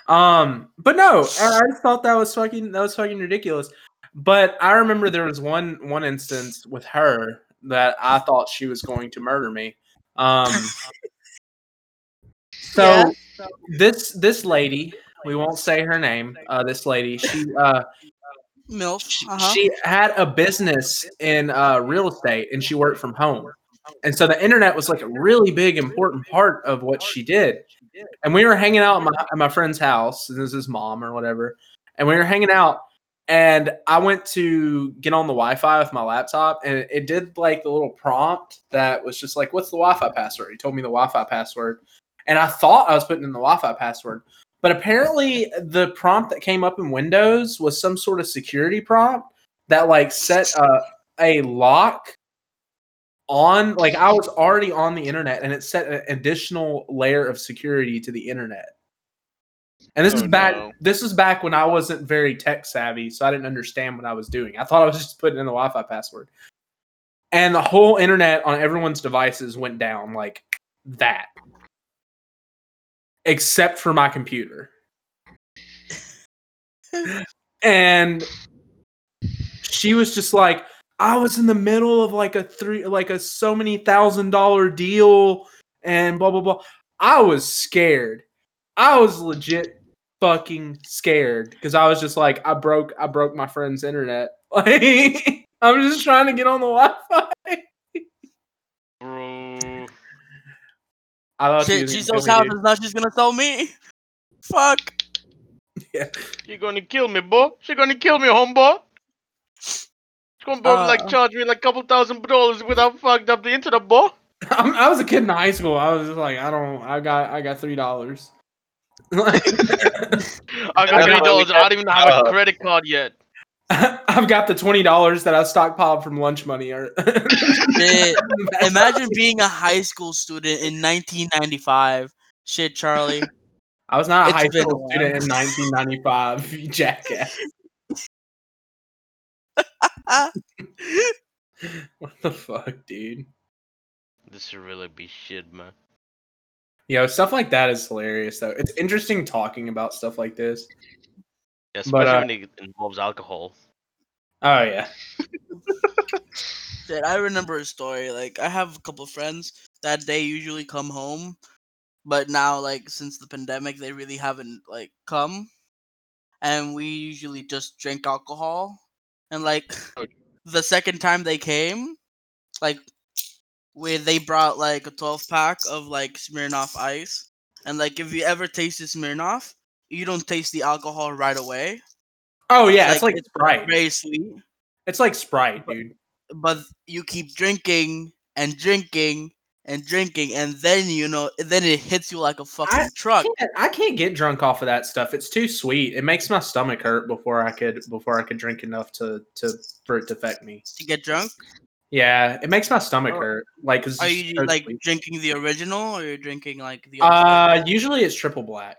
Speaker 1: Um, but no, I I thought that was fucking that was fucking ridiculous. But I remember there was one one instance with her that I thought she was going to murder me. Um so
Speaker 2: Yeah.
Speaker 1: this this lady, we won't say her name, uh this lady, she uh
Speaker 2: Milf.
Speaker 1: she,
Speaker 2: Uh-huh.
Speaker 1: she had a business in uh, real estate and she worked from home. And so the internet was like a really big, important part of what she did. And we were hanging out at my, at my friend's house, and this is his mom or whatever. And we were hanging out, and I went to get on the Wi Fi with my laptop, and it, did like the little prompt that was just like, What's the Wi Fi password? He told me the Wi Fi password. And I thought I was putting in the Wi Fi password. But apparently, the prompt that came up in Windows was some sort of security prompt that like set a, a lock on. Like I was already on the internet, and it set an additional layer of security to the internet. And this
Speaker 3: Oh,
Speaker 1: is back.
Speaker 3: no.
Speaker 1: This is back when I wasn't very tech savvy, so I didn't understand what I was doing. I thought I was just putting in the Wi-Fi password, and the whole internet on everyone's devices went down like that, except for my computer. and she was just like i was in the middle of like a three like a so many thousand dollar deal and blah blah blah i was scared i was legit fucking scared because i was just like i broke i broke my friend's internet like i'm just trying to get on the wi-fi
Speaker 3: Bro.
Speaker 1: I thought she
Speaker 2: Shit,
Speaker 1: was
Speaker 2: she
Speaker 1: gonna
Speaker 2: sells houses, now she's gonna sell me. Fuck.
Speaker 3: You're gonna kill me, boy. She gonna kill me, homeboy. She's gonna boy, like
Speaker 2: Uh.
Speaker 3: charge me like a couple thousand dollars without fucked up the internet, boy.
Speaker 1: dude. I'm- i was a kid in high school i was just like i don't i got i got three dollars
Speaker 3: I got three dollars. I don't even have a
Speaker 4: Uh.
Speaker 3: credit card yet.
Speaker 1: I've got the twenty dollars that I stockpiled from lunch money. Or
Speaker 2: Imagine being a high school student in 1995. Shit, Charlie.
Speaker 1: I was not a
Speaker 2: It's
Speaker 1: high
Speaker 2: been a
Speaker 1: school student in 1995. You jackass. What the fuck, dude?
Speaker 3: This should really be shit, man.
Speaker 1: Yo, stuff like that is hilarious though. It's interesting talking about stuff like this.
Speaker 3: Yeah, especially
Speaker 1: uh,
Speaker 3: when it involves alcohol.
Speaker 1: Oh yeah.
Speaker 2: Shit, I remember a story. Like, I have a couple friends that they usually come home, but now, like, since the pandemic, they really haven't like come, and we usually just drink alcohol. And like,
Speaker 3: Okay.
Speaker 2: the second time they came, like, where they brought like a 12 pack of like Smirnoff Ice, and like, if you ever tasted Smirnoff, you don't taste the alcohol right away.
Speaker 1: Oh yeah, it's
Speaker 2: Like,
Speaker 1: like
Speaker 2: it's
Speaker 1: Sprite.
Speaker 2: Very sweet.
Speaker 1: It's like Sprite, dude.
Speaker 2: but you keep drinking and drinking and drinking and then you know then it hits you like a fucking truck
Speaker 1: I can't, I can't get drunk off of that stuff. It's too sweet. It makes my stomach hurt before I could before I could drink enough to to for it to affect me.
Speaker 2: to get drunk
Speaker 1: Yeah, it makes my stomach
Speaker 2: Oh.
Speaker 1: hurt. Like,
Speaker 2: are you
Speaker 1: so
Speaker 2: like
Speaker 1: sweet.
Speaker 2: drinking the original or you're drinking like the
Speaker 1: Uh, usually it's triple black.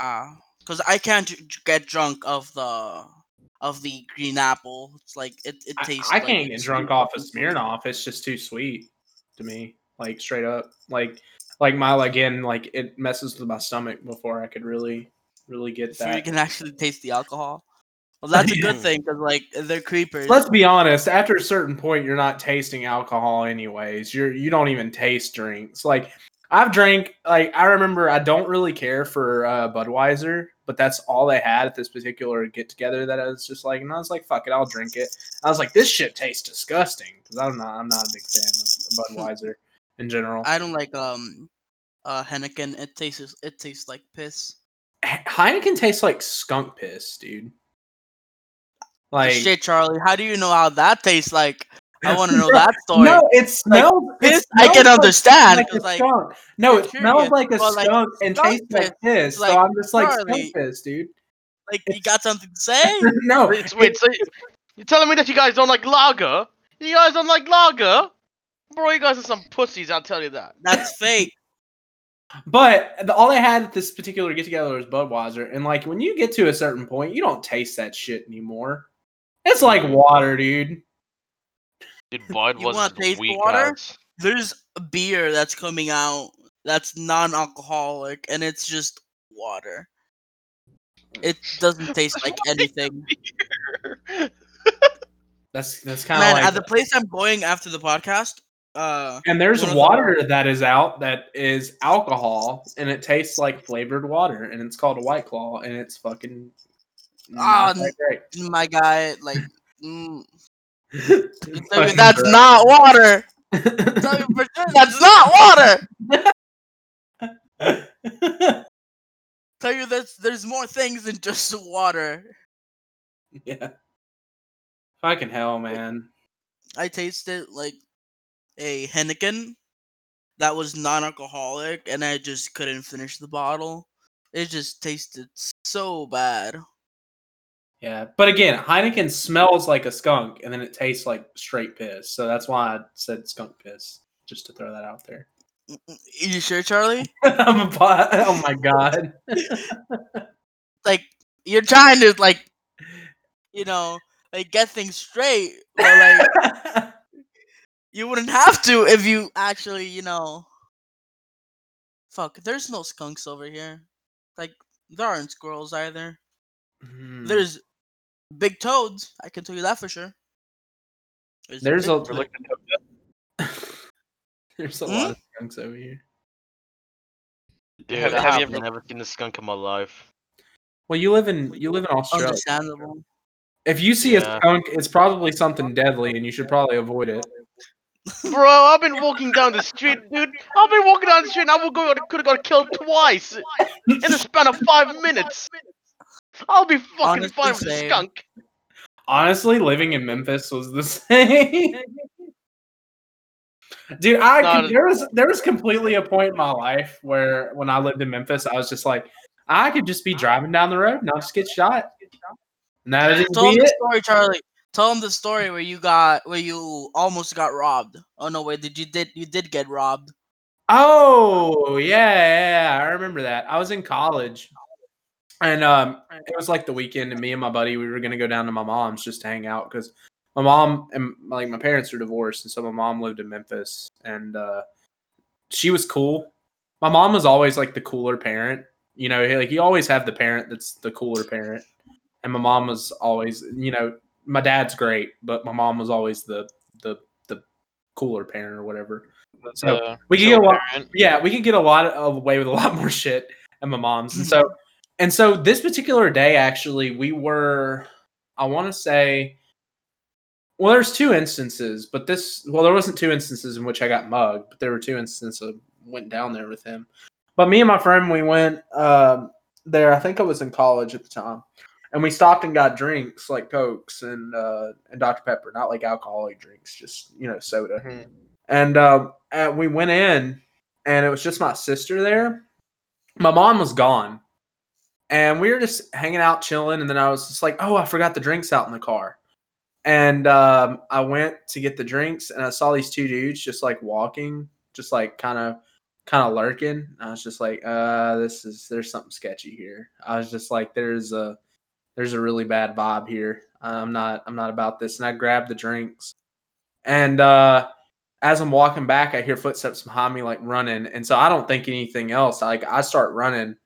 Speaker 2: Ah because i can't get drunk of the of the green apple it's like it, it tastes
Speaker 1: I
Speaker 2: like
Speaker 1: can't get drunk off of. Smirnoff. It's just too sweet to me. Like straight up, like like my again, like it messes with my stomach before I could really really get
Speaker 2: Before you can actually taste the alcohol well that's a good thing because like they're creepers
Speaker 1: Let's be honest. After a certain point, you're not tasting alcohol anyways. You're you don't even taste drinks. Like I've drank. Like I remember, I don't really care for uh, Budweiser, but that's all they had at this particular get together. That I was just like, and I was like, fuck it, I'll drink it. I was like, this shit tastes disgusting because I'm not. I'm not a big fan of Budweiser in general.
Speaker 2: i don't like um uh Heineken it tastes it tastes like piss
Speaker 1: Heineken tastes like skunk piss, dude. Like
Speaker 2: Shit, Charlie. How do you know how that tastes like? I want to know that story.
Speaker 1: No, it smells. it
Speaker 2: Piss, I
Speaker 1: smells
Speaker 2: can
Speaker 1: like-
Speaker 2: understand.
Speaker 1: Like a
Speaker 2: like,
Speaker 1: skunk. No, it smells like a
Speaker 2: like,
Speaker 1: skunk and
Speaker 2: skunk
Speaker 1: tastes like
Speaker 2: piss
Speaker 1: so I'm just like
Speaker 2: Charlie.
Speaker 1: skunk piss, dude.
Speaker 2: like you got something to say?
Speaker 1: no,
Speaker 3: Wait, wait, so you- you're telling me that you guys don't like lager? You guys don't like lager? Bro, you guys are some pussies, I'll tell you that.
Speaker 2: That's fake.
Speaker 1: but the, all I had at this particular get together was Budweiser, and like when you get to a certain point, you don't taste that shit anymore. It's like mm. water, dude.
Speaker 3: Dude, Bud
Speaker 2: You
Speaker 3: was
Speaker 2: wanna taste
Speaker 3: weak
Speaker 2: water?
Speaker 3: ass.
Speaker 2: There's a beer that's coming out that's non-alcoholic, and it's just water. It doesn't taste like anything.
Speaker 1: That's that's kind of like.
Speaker 2: at the place I'm going after the podcast, uh,
Speaker 1: and there's
Speaker 2: one of the-
Speaker 1: water that is out that is alcohol, and it tastes like flavored water, and it's called a White Claw, and it's fucking.
Speaker 2: Ah,
Speaker 1: great.
Speaker 2: my guy, like, mm,
Speaker 1: Fucking
Speaker 2: that's
Speaker 1: gross.
Speaker 2: not water. Tell you for sure, that's not water. Tell you there's there's more things than just water.
Speaker 1: yeah. Fucking hell, man.
Speaker 2: I tasted like a Heineken that was non-alcoholic, and I just couldn't finish the bottle. It just tasted so bad.
Speaker 1: Yeah, but again, Heineken smells like a skunk, and then it tastes like straight piss. So that's why I said skunk piss, just to throw that out there.
Speaker 2: You sure, Charlie?
Speaker 1: I'm a bot. Oh my god.
Speaker 2: Like you're trying to like, you know, like get things straight, but like you wouldn't have to if you actually, you know. Fuck, there's no skunks over here. Like there aren't squirrels either.
Speaker 1: Hmm.
Speaker 2: There's big toads. I can tell you that for sure.
Speaker 1: There's
Speaker 2: big
Speaker 1: a-
Speaker 2: toad-
Speaker 4: looking at
Speaker 1: There's a
Speaker 2: Hmm?
Speaker 1: lot of skunks over here.
Speaker 3: Dude,
Speaker 4: Have-
Speaker 3: I
Speaker 4: have
Speaker 3: have
Speaker 4: you ever-
Speaker 3: never seen a skunk in my life.
Speaker 1: Well, you live in you live in Australia.
Speaker 2: understandable.
Speaker 1: If you see
Speaker 3: Yeah.
Speaker 1: a skunk, it's probably something deadly, and you should probably avoid it.
Speaker 3: Bro, I've been walking down the street, dude. I've been walking down the street and I would go could have got killed twice in the span of five minutes. I'll be fucking
Speaker 2: Honestly,
Speaker 3: fine with a skunk.
Speaker 1: Honestly, living in Memphis was the same. Dude, I
Speaker 3: No,
Speaker 1: there was there was completely a point in my life where when I lived in Memphis, I was just like, I could just be driving down the road and I'll just get shot. And that is
Speaker 2: Tell him the story, Charlie. Tell him the story where you got where you almost got robbed. Oh no, wait, did you did you did get robbed?
Speaker 1: Oh yeah, yeah, I remember that. I was in college, and um, it was like the weekend, and me and my buddy we were gonna go down to my mom's just to hang out because my mom and like my parents are divorced, and so my mom lived in Memphis, and uh, she was cool. My mom was always like the cooler parent, you know, like you always have the parent that's the cooler parent, and my mom was always, you know, my dad's great, but my mom was always the the the cooler parent or whatever. So,
Speaker 4: The
Speaker 1: we can get a lot-
Speaker 4: parent.
Speaker 1: yeah, we could get a lot of away with a lot more shit at my mom's. And so and so this particular day actually we were I want to say well there's two instances, but this well there wasn't two instances in which I got mugged, but there were two instances of went down there with him. But me and my friend we went um there I think I was in college at the time. And we stopped and got drinks like Cokes and uh and Dr. Pepper, not like alcoholic drinks, just you know, soda
Speaker 4: Mhm.
Speaker 1: and um, and we went in, and it was just my sister there. My mom was gone, and we were just hanging out, chilling. And then I was just like, "Oh, I forgot the drinks out in the car." And um, I went to get the drinks, and I saw these two dudes just like walking, just like kind of, kind of lurking. I was just like, "Uh, this is there's something sketchy here." I was just like, "There's a, there's a really bad vibe here. I'm not, I'm not about this." And I grabbed the drinks, and uh as I'm walking back, I hear footsteps behind me, like running, and so I don't think anything else. Like I start running,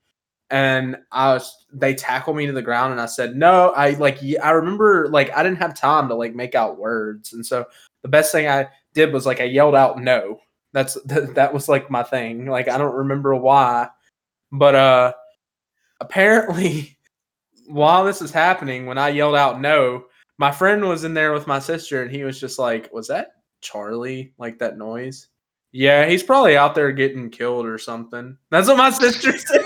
Speaker 1: and I was they tackled me to the ground, and I said no. I like I remember like I didn't have time to like make out words, and so the best thing I did was like I yelled out no. That's that, that was like my thing. Like I don't remember why, but uh, apparently while this is happening, when I yelled out no, my friend was in there with my sister, and he was just like, "Was that Charlie like that noise. Yeah, he's probably out there getting killed or something. That's what my sister said.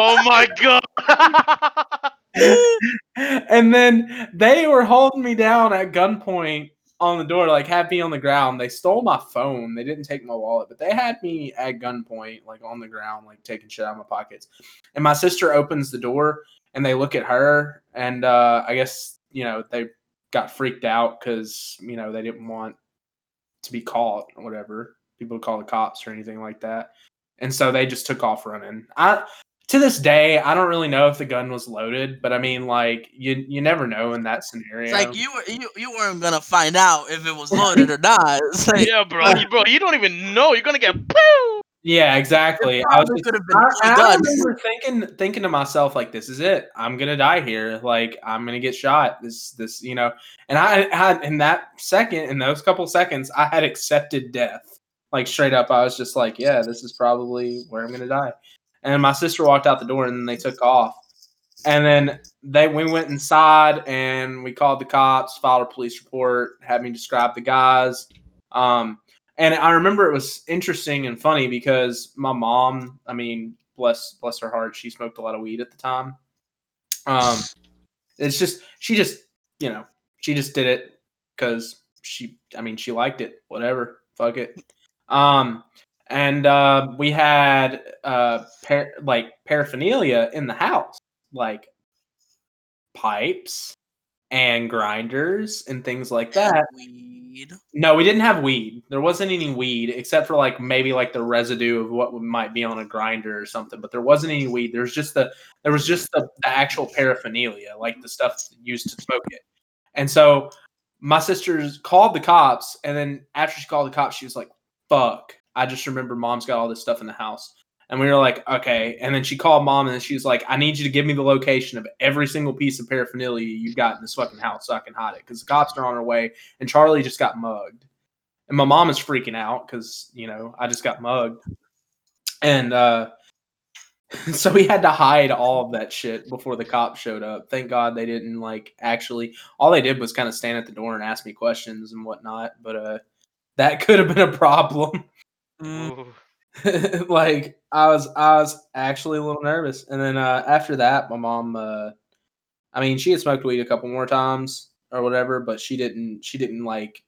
Speaker 3: Oh my god!
Speaker 1: and then they were holding me down at gunpoint on the door, like had me on the ground. They stole my phone. They didn't take my wallet, but they had me at gunpoint, like on the ground, like taking shit out of my pockets. And my sister opens the door and they look at her, and uh, I guess you know they got freaked out because you know they didn't want to be caught or whatever, people to call the cops or anything like that. And so they just took off running. I to this day, I don't really know if the gun was loaded, but I mean, like you you never know in that scenario.
Speaker 2: It's like you were you, you weren't gonna find out if it was loaded or not. It's like
Speaker 3: yeah, bro, you, bro, you don't even know. You're gonna get poo.
Speaker 1: yeah, exactly. I was just,
Speaker 2: been
Speaker 1: I, I remember thinking thinking to myself like, "This is it. I'm gonna die here. Like I'm gonna get shot. This this you know." And I had in that second, in those couple seconds, I had accepted death. Like straight up, I was just like, "Yeah, this is probably where I'm gonna die." And my sister walked out the door, and then they took off. And then they we went inside and we called the cops, filed a police report, had me describe the guys. Um, and I remember it was interesting and funny because my mom, I mean, bless bless her heart, she smoked a lot of weed at the time. Um, it's just she just you know she just did it because she, I mean, she liked it. Whatever, fuck it. Um, and uh, we had uh par- like paraphernalia in the house, like pipes and grinders and things like that.
Speaker 2: Weed.
Speaker 1: No, we didn't have weed. There wasn't any weed except for like maybe like the residue of what might be on a grinder or something. But there wasn't any weed. There was just the there was just the, the actual paraphernalia, like the stuff used to smoke it. And so my sisters called the cops, and then after she called the cops, she was like, "Fuck!" I just remember mom's got all this stuff in the house. And we were like, okay. And then she called mom and then she was like, I need you to give me the location of every single piece of paraphernalia you've got in this fucking house so I can hide it. Because the cops are on their way and Charlie just got mugged. And my mom is freaking out because, you know, I just got mugged. And uh so we had to hide all of that shit before the cops showed up. Thank God they didn't like actually all they did was kind of stand at the door and ask me questions and whatnot. But uh that could have been a problem.
Speaker 2: Mm.
Speaker 1: Like I was I was actually a little nervous. And then uh after that my mom uh I mean she had smoked weed a couple more times or whatever, but she didn't she didn't like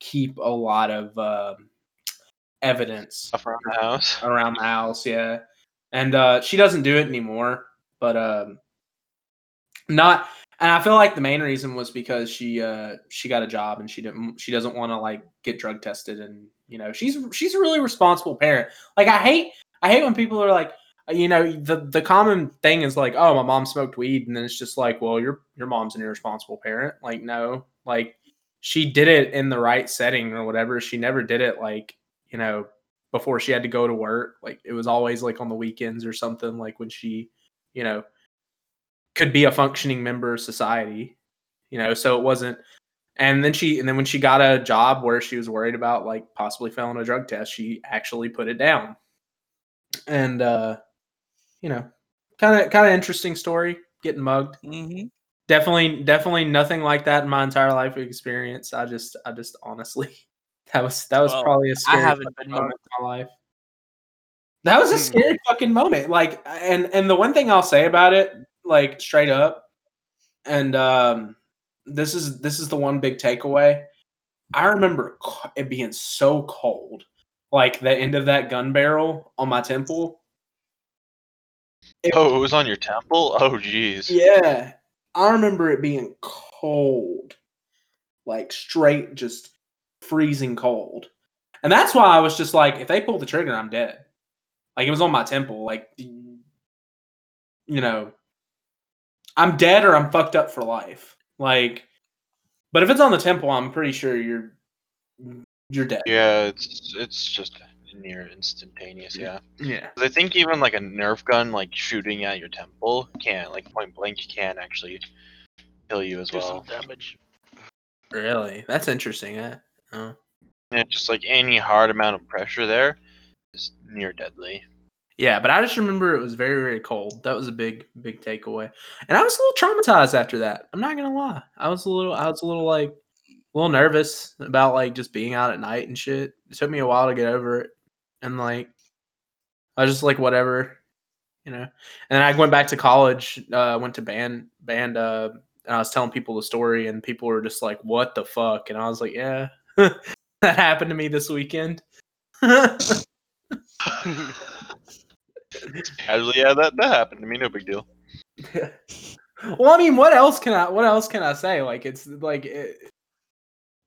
Speaker 1: keep a lot of um evidence
Speaker 4: around the house.
Speaker 1: around the house, yeah. And uh she doesn't do it anymore, but um not And I feel like the main reason was because she uh she got a job and she didn't she doesn't want to like get drug tested and you know she's she's a really responsible parent. Like I hate I hate when people are like you know the the common thing is like oh my mom smoked weed and then it's just like well your your mom's an irresponsible parent. Like no, like she did it in the right setting or whatever. She never did it like you know before she had to go to work. Like it was always like on the weekends or something like when she you know could be a functioning member of society you know so it wasn't and then she and then when she got a job where she was worried about like possibly failing a drug test she actually put it down. And uh you know kind of kind of interesting story getting mugged.
Speaker 2: Mm-hmm.
Speaker 1: definitely definitely nothing like that in my entire life experience. I just i just honestly that was that was
Speaker 2: Well,
Speaker 1: probably a
Speaker 2: I
Speaker 1: scary
Speaker 2: haven't
Speaker 1: fucking
Speaker 2: been
Speaker 1: moment
Speaker 2: mugged.
Speaker 1: in my life. That was a scary fucking moment like and and the one thing i'll say about it like straight up and um this is this is the one big takeaway i remember it being so cold like the end of that gun barrel on my temple
Speaker 4: Oh, it was on your temple? Oh, jeez.
Speaker 1: Yeah. I remember it being cold. Like straight just freezing cold. And that's why I was just like, if they pull the trigger, I'm dead. Like it was on my temple. Like you know, I'm dead or I'm fucked up for life. Like but if it's on the temple, I'm pretty sure you're you're dead.
Speaker 4: Yeah, it's it's just near instantaneous. Yeah,
Speaker 1: Yeah.
Speaker 4: I think even like a Nerf gun, like shooting at your temple, can't like point blank can actually kill you as
Speaker 3: Do some
Speaker 4: well.
Speaker 3: damage.
Speaker 1: Really? That's interesting, eh? Oh.
Speaker 4: And just like any hard amount of pressure there is near deadly.
Speaker 1: Yeah, but I just remember it was very, very cold. That was a big, big takeaway. And I was a little traumatized after that. I'm not gonna lie. I was a little I was a little like a little nervous about like just being out at night and shit. It took me a while to get over it. And like I was just like whatever, you know. And then I went back to college, uh went to band band uh and I was telling people the story and people were just like, What the fuck? And I was like, Yeah. that happened to me this weekend.
Speaker 4: Casually, yeah, that that happened to me. No big deal.
Speaker 1: well, I mean, what else can I? What else can I say? Like, it's like it,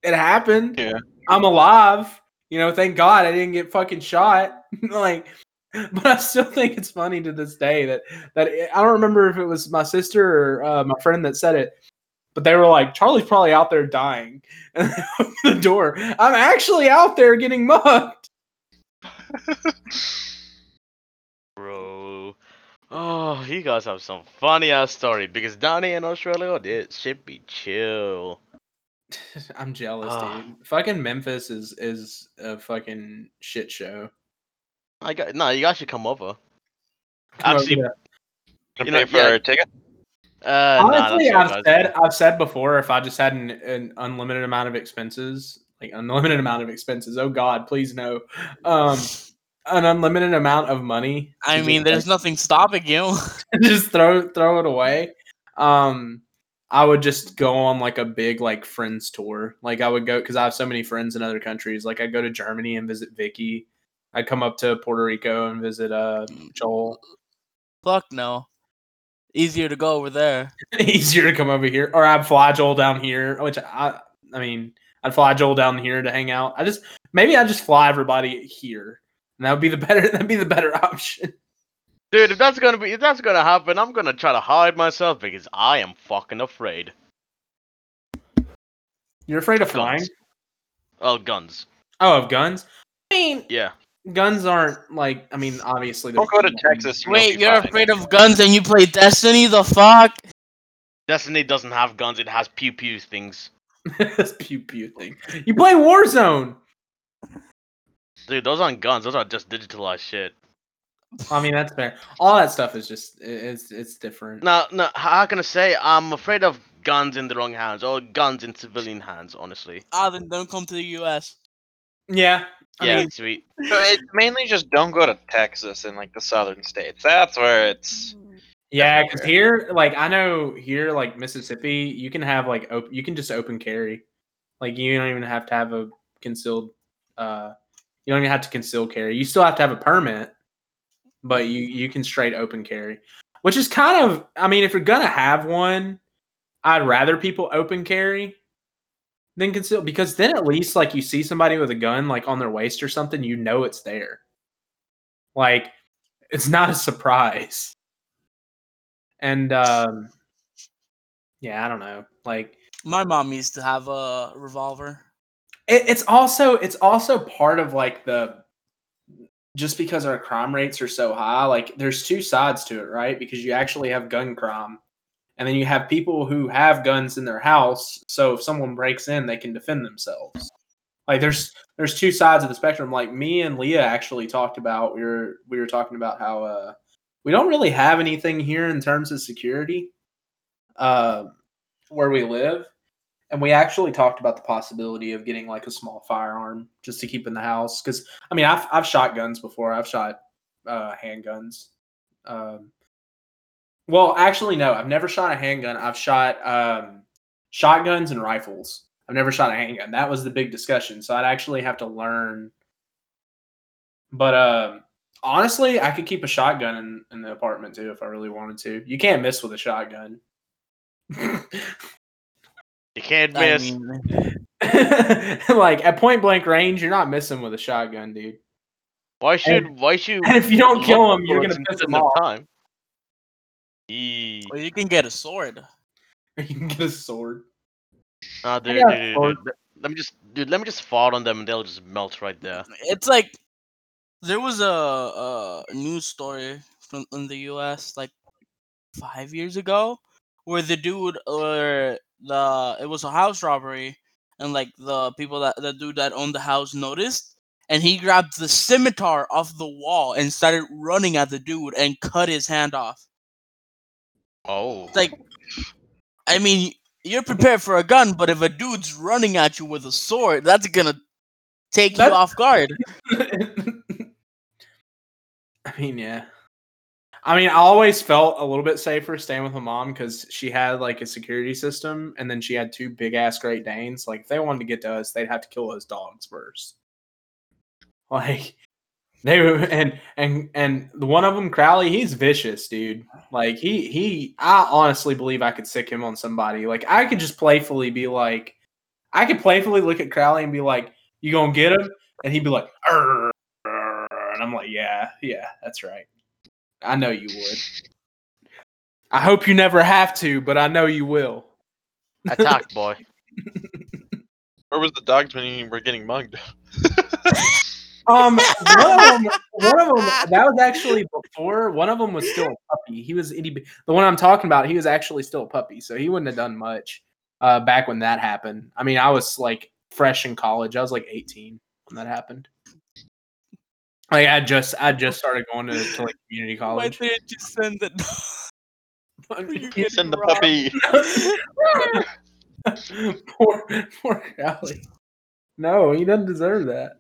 Speaker 1: it happened.
Speaker 4: Yeah.
Speaker 1: I'm alive. You know, thank God I didn't get fucking shot. like, but I still think it's funny to this day that that I don't remember if it was my sister or uh, my friend that said it, but they were like, "Charlie's probably out there dying," and the door. I'm actually out there getting mugged.
Speaker 3: Bro. Oh, you guys have some funny ass story because down here in Australia, it should be chill.
Speaker 1: I'm jealous,
Speaker 3: Ah.
Speaker 1: dude. Fucking Memphis is is a fucking shit show.
Speaker 3: I got no. You guys should come over.
Speaker 1: Come over
Speaker 3: Actually,
Speaker 1: to-
Speaker 4: Can
Speaker 3: You
Speaker 4: pay
Speaker 3: know,
Speaker 4: for
Speaker 3: yeah.
Speaker 4: a ticket.
Speaker 3: uh,
Speaker 1: honestly,
Speaker 3: that's all,
Speaker 1: I've
Speaker 3: guys.
Speaker 1: said I've said before if I just had an, an unlimited amount of expenses, like unlimited amount of expenses. Oh God, please no. Um, an unlimited amount of money.
Speaker 2: I mean, there's
Speaker 1: like,
Speaker 2: nothing stopping you.
Speaker 1: just throw throw it away. Um, I would just go on like a big like friends tour. Like I would go because I have so many friends in other countries. Like I'd go to Germany and visit Vicky. I'd come up to Puerto Rico and visit uh Joel.
Speaker 2: Fuck no. Easier to go over there.
Speaker 1: Easier to come over here, or I'd fly Joel down here. Which I, I mean, I'd fly Joel down here to hang out. I just maybe I just fly everybody here, and that would be the better. That'd be the better option.
Speaker 3: Dude, if that's gonna be if that's gonna happen, I'm gonna try to hide myself because I am fucking afraid.
Speaker 1: You're afraid of flying?
Speaker 3: Guns. Oh, guns.
Speaker 1: Oh, of guns? I mean,
Speaker 3: Yeah.
Speaker 1: guns aren't like. I mean, obviously.
Speaker 4: Don't go to Texas. and
Speaker 2: Wait, you're
Speaker 4: fine.
Speaker 2: afraid of guns and you play Destiny? The fuck?
Speaker 3: Destiny doesn't have guns, it has pew pew things.
Speaker 1: this pew pew thing. You play Warzone.
Speaker 3: Dude, those aren't guns, those are just digitalized shit.
Speaker 1: I mean, that's fair. All that stuff is just it's it's different.
Speaker 3: No, no, how can I say? I'm afraid of guns in the wrong hands or guns in civilian hands, honestly.
Speaker 2: Ah, then don't come to the US.
Speaker 1: Yeah. I
Speaker 3: yeah,
Speaker 1: mean,
Speaker 3: sweet.
Speaker 4: So it's mainly just don't go to Texas and like the southern states. That's where it's.
Speaker 1: yeah, because here, like I know here, like Mississippi, you can have like op- you can just open carry. Like you don't even have to have a concealed. uh You don't even have to conceal carry. You still have to have a permit, but you you can straight open carry, which is kind of. I mean, if you're gonna have one, I'd rather people open carry than conceal because then at least like you see somebody with a gun like on their waist or something, you know it's there. Like it's not a surprise. And um yeah, I don't know. Like
Speaker 2: My mom used to have a revolver.
Speaker 1: It, it's also it's also part of like the just because our crime rates are so high like there's two sides to it right? Because you actually have gun crime and then you have people who have guns in their house so if someone breaks in they can defend themselves. Like there's there's two sides of the spectrum. Like me and leah actually talked about we were we were talking about how uh we don't really have anything here in terms of security uh, where we live and we actually talked about the possibility of getting like a small firearm just to keep in the house because i mean i've, I've shot guns before. I've shot uh, handguns. Um, well actually no i've never shot a handgun. I've shot um, shotguns and rifles. I've never shot a handgun. That was the big discussion so i'd actually have to learn. But um, honestly i could keep a shotgun in, in the apartment too if i really wanted to. You can't miss with a shotgun
Speaker 3: You can't
Speaker 2: I
Speaker 3: miss.
Speaker 2: mean,
Speaker 1: like at point blank range, you're not missing with a shotgun, dude.
Speaker 3: why should why should
Speaker 1: And if you don't kill
Speaker 3: look
Speaker 1: him, you're gonna piss
Speaker 3: instead
Speaker 1: him
Speaker 3: of
Speaker 1: off.
Speaker 3: Time.
Speaker 2: Well, you can get a sword.
Speaker 1: You can get a sword.
Speaker 3: Ah, dude, dude, dude,
Speaker 1: sword.
Speaker 3: dude, Let me just, dude. Let me just fall on them, and they'll just melt right there.
Speaker 2: It's like there was a, a news story from in the U.S. like five years ago where the dude or the it was a house robbery and like the people that the dude that owned the house noticed and he grabbed the scimitar off the wall and started running at the dude and cut his hand off.
Speaker 3: Oh.
Speaker 2: It's like, I mean, you're prepared for a gun, but if a dude's running at you with a sword, that's gonna take
Speaker 1: That-
Speaker 2: you off guard.
Speaker 1: I mean, yeah. I mean, I always felt a little bit safer staying with my mom because she had like a security system, and then she had two big ass Great Danes. Like, if they wanted to get to us, they'd have to kill those dogs first. Like, they were, and and and the one of them, Crowley, he's vicious, dude. Like, he he, I honestly believe I could sick him on somebody. Like, I could just playfully be like, I could playfully look at Crowley and be like, "You gonna get him?" And he'd be like, and I'm like, yeah, yeah, that's right. I know you would. I hope you never have to, but I know you will.
Speaker 3: Attack, boy.
Speaker 4: Where was the dogs when you were getting mugged?
Speaker 1: Um, one of them, one of them, that was actually before. One of them was still a puppy. He was itty, the one I'm talking about. He was actually still a puppy, so he wouldn't have done much uh, back when that happened. I mean, I was like fresh in college. I was like 18 when that happened. Like I just, I just started going to, to like community college.
Speaker 2: Why didn't you send it?
Speaker 1: You
Speaker 4: Send the
Speaker 2: robbed.
Speaker 4: puppy.
Speaker 1: poor, poor Crowley. No, he doesn't deserve that.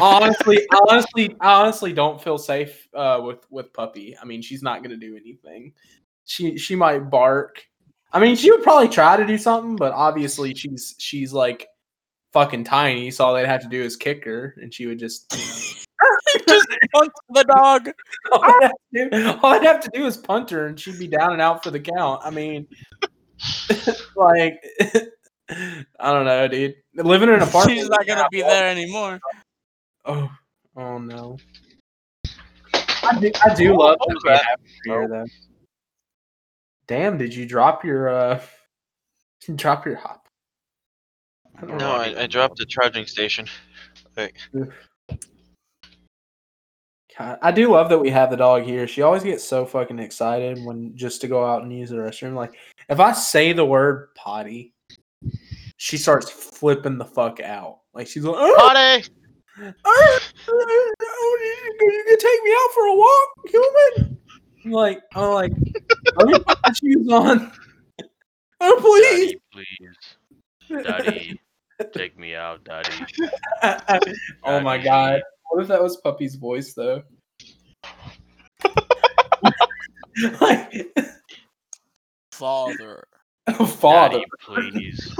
Speaker 1: Honestly, honestly, honestly don't feel safe uh, with with Puppy. I mean, she's not gonna do anything. She she might bark. I mean, she would probably try to do something, but obviously she's she's like fucking tiny. So all they'd have to do is kick her, and she would just.
Speaker 2: Just punt the dog.
Speaker 1: all, I'd have to do, all I'd have to do is punt her, and she'd be down and out for the count. I mean, like, I don't know, dude. Living in an apartment.
Speaker 2: She's not gonna be there anymore.
Speaker 1: Oh, oh no. I do, I do love that we
Speaker 4: that?
Speaker 1: have here, though. Damn, did you drop your uh drop your hop? I
Speaker 4: No, I, I dropped the charging station.
Speaker 1: God, I do love that we have the dog here. She always gets so fucking excited when just to go out and use the restroom. Like if I say the word potty, she starts flipping the fuck out. Like she's like, oh,
Speaker 3: Party!
Speaker 1: oh, oh, you, you can take me out for a walk, human. I'm like, I'm like, let me put my shoes on. Oh please.
Speaker 3: Daddy, please. Daddy, take me out, Daddy.
Speaker 1: oh my god. What if that was Puppy's voice though? like
Speaker 2: Father.
Speaker 1: father.
Speaker 3: Daddy, please.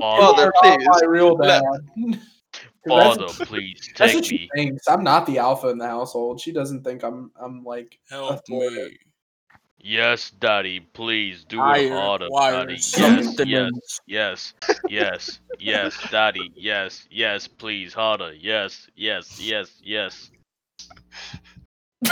Speaker 4: Father,
Speaker 3: Father,
Speaker 4: please.
Speaker 1: my real dad.
Speaker 3: Father, please
Speaker 1: That's
Speaker 3: take me.
Speaker 1: thinks. I'm not the alpha in the household. She doesn't think I'm I'm like
Speaker 2: Help
Speaker 1: authority.
Speaker 2: me.
Speaker 3: Yes, daddy, please do
Speaker 2: I
Speaker 3: it harder, daddy. Yes, yes, yes, yes, yes, daddy. Yes, yes, please harder. Yes, yes, yes, yes.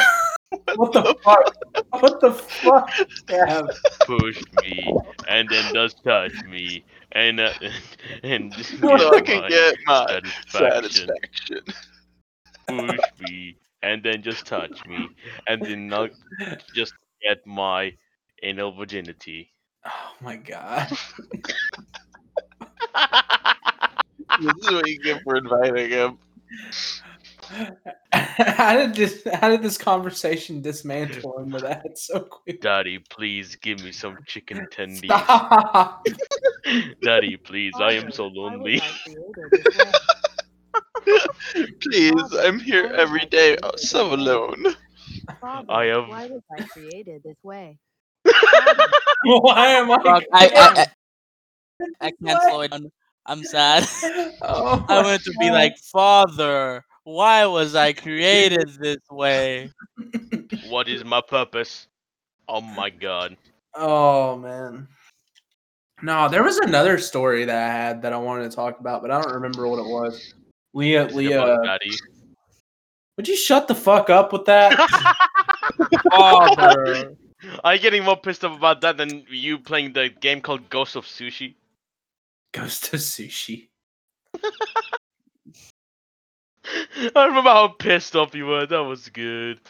Speaker 1: What the fuck? What the fuck? Gav?
Speaker 3: Push me and then just touch me and uh, and just
Speaker 4: I
Speaker 3: get
Speaker 4: can
Speaker 3: my
Speaker 4: get my
Speaker 3: satisfaction.
Speaker 4: satisfaction.
Speaker 3: Push me and then just touch me and then not just get my anal virginity.
Speaker 1: Oh my god.
Speaker 4: This is what you get for inviting him.
Speaker 1: how did this how did this conversation dismantle into that so quick?
Speaker 3: Daddy, please give me some chicken tendies. Daddy, please, I am so lonely.
Speaker 4: Please, I'm here every day, so alone.
Speaker 3: I am.
Speaker 5: Why was I created this way?
Speaker 1: Why am I?
Speaker 2: Fuck, I, I, I, I can't slow it down. I'm sad.
Speaker 1: Oh
Speaker 2: I
Speaker 1: my
Speaker 2: wanted to be
Speaker 1: God.
Speaker 2: like, Father, why was I created this way?
Speaker 3: What is my purpose? Oh my god.
Speaker 1: Oh man. No, there was another story that I had that I wanted to talk about, but I don't remember what it was. Leah, Leah,
Speaker 3: about Daddy.
Speaker 1: Would you shut the fuck up with that?
Speaker 2: Father.
Speaker 3: Are you getting more pissed off about that than you playing the game called Ghost of Sushi?
Speaker 1: Ghost of sushi.
Speaker 3: I remember how pissed off you were. That was good.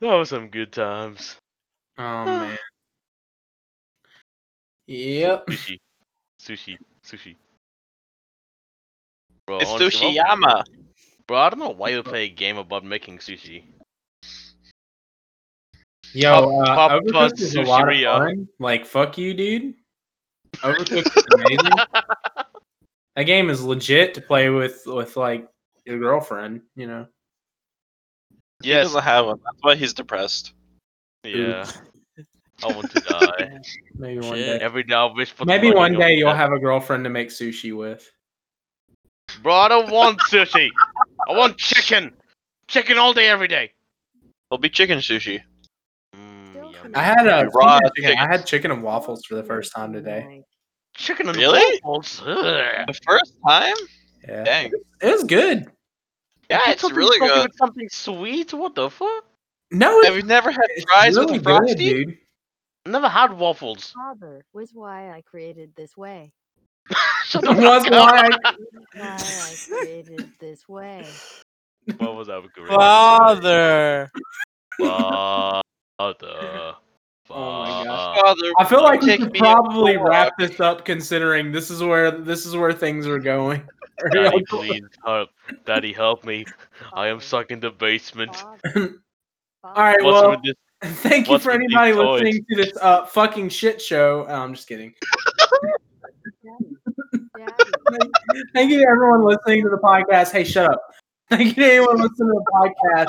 Speaker 3: That was some good times.
Speaker 1: Oh man. Yep.
Speaker 3: Sushi. Sushi. Sushi. Bro,
Speaker 4: It's
Speaker 3: honestly, what-
Speaker 4: Sushiyama.
Speaker 3: Bro, I don't know why you play a game about making sushi.
Speaker 1: Yo,
Speaker 3: Pop-
Speaker 1: uh,
Speaker 3: Pop-
Speaker 1: Overcooked
Speaker 3: Pop
Speaker 1: is a lot of
Speaker 3: Sushiria.
Speaker 1: fun. Like, fuck you, dude. Overcooked is amazing. that game is legit to play with with like your girlfriend. You know.
Speaker 4: He
Speaker 3: yes.
Speaker 4: doesn't have one. That's why he's depressed.
Speaker 3: Yeah. I want to die.
Speaker 1: Maybe one
Speaker 2: Shit.
Speaker 1: day.
Speaker 3: Every day I wish for the
Speaker 1: Maybe
Speaker 3: money
Speaker 1: one day you'll have a girlfriend to make sushi with.
Speaker 3: Bro, I don't want sushi. I want chicken. Chicken all day, every day.
Speaker 4: It'll be chicken sushi.
Speaker 3: Mm,
Speaker 5: Still
Speaker 3: yum.
Speaker 5: coming
Speaker 1: I had a
Speaker 4: Raw
Speaker 1: chicken.
Speaker 4: chicken.
Speaker 1: I had chicken and waffles for the first time today.
Speaker 3: Chicken and
Speaker 4: Really?
Speaker 3: waffles. Ugh.
Speaker 4: The first time?
Speaker 1: Yeah,
Speaker 4: Dang.
Speaker 1: it was good.
Speaker 4: Yeah,
Speaker 3: You
Speaker 4: it's really good.
Speaker 3: with Something sweet? What the fuck?
Speaker 1: No,
Speaker 4: Have you never had fries
Speaker 1: really
Speaker 4: with frosty?
Speaker 1: good, dude.
Speaker 3: Never had waffles.
Speaker 5: Father was why I created this way.
Speaker 3: Shut the
Speaker 1: Was
Speaker 3: fuck
Speaker 1: why
Speaker 3: up.
Speaker 5: Why I created this way.
Speaker 3: What was that? Great.
Speaker 2: Father.
Speaker 3: Father.
Speaker 1: Oh my gosh.
Speaker 4: Father,
Speaker 1: I feel like we
Speaker 4: take
Speaker 1: should
Speaker 4: me
Speaker 1: probably
Speaker 4: abroad.
Speaker 1: wrap this up, considering this is where this is where things are going.
Speaker 3: Daddy, please help. Daddy, help me. I am stuck in the basement.
Speaker 5: Father,
Speaker 1: All right,
Speaker 3: What's
Speaker 1: well,
Speaker 3: with this?
Speaker 1: thank you
Speaker 3: what's
Speaker 1: for
Speaker 3: with these
Speaker 1: anybody
Speaker 3: toys?
Speaker 1: listening to this uh fucking shit show. Oh, I'm just kidding. Thank you to everyone listening to the podcast. Hey, shut up. Thank you to anyone listening to the podcast.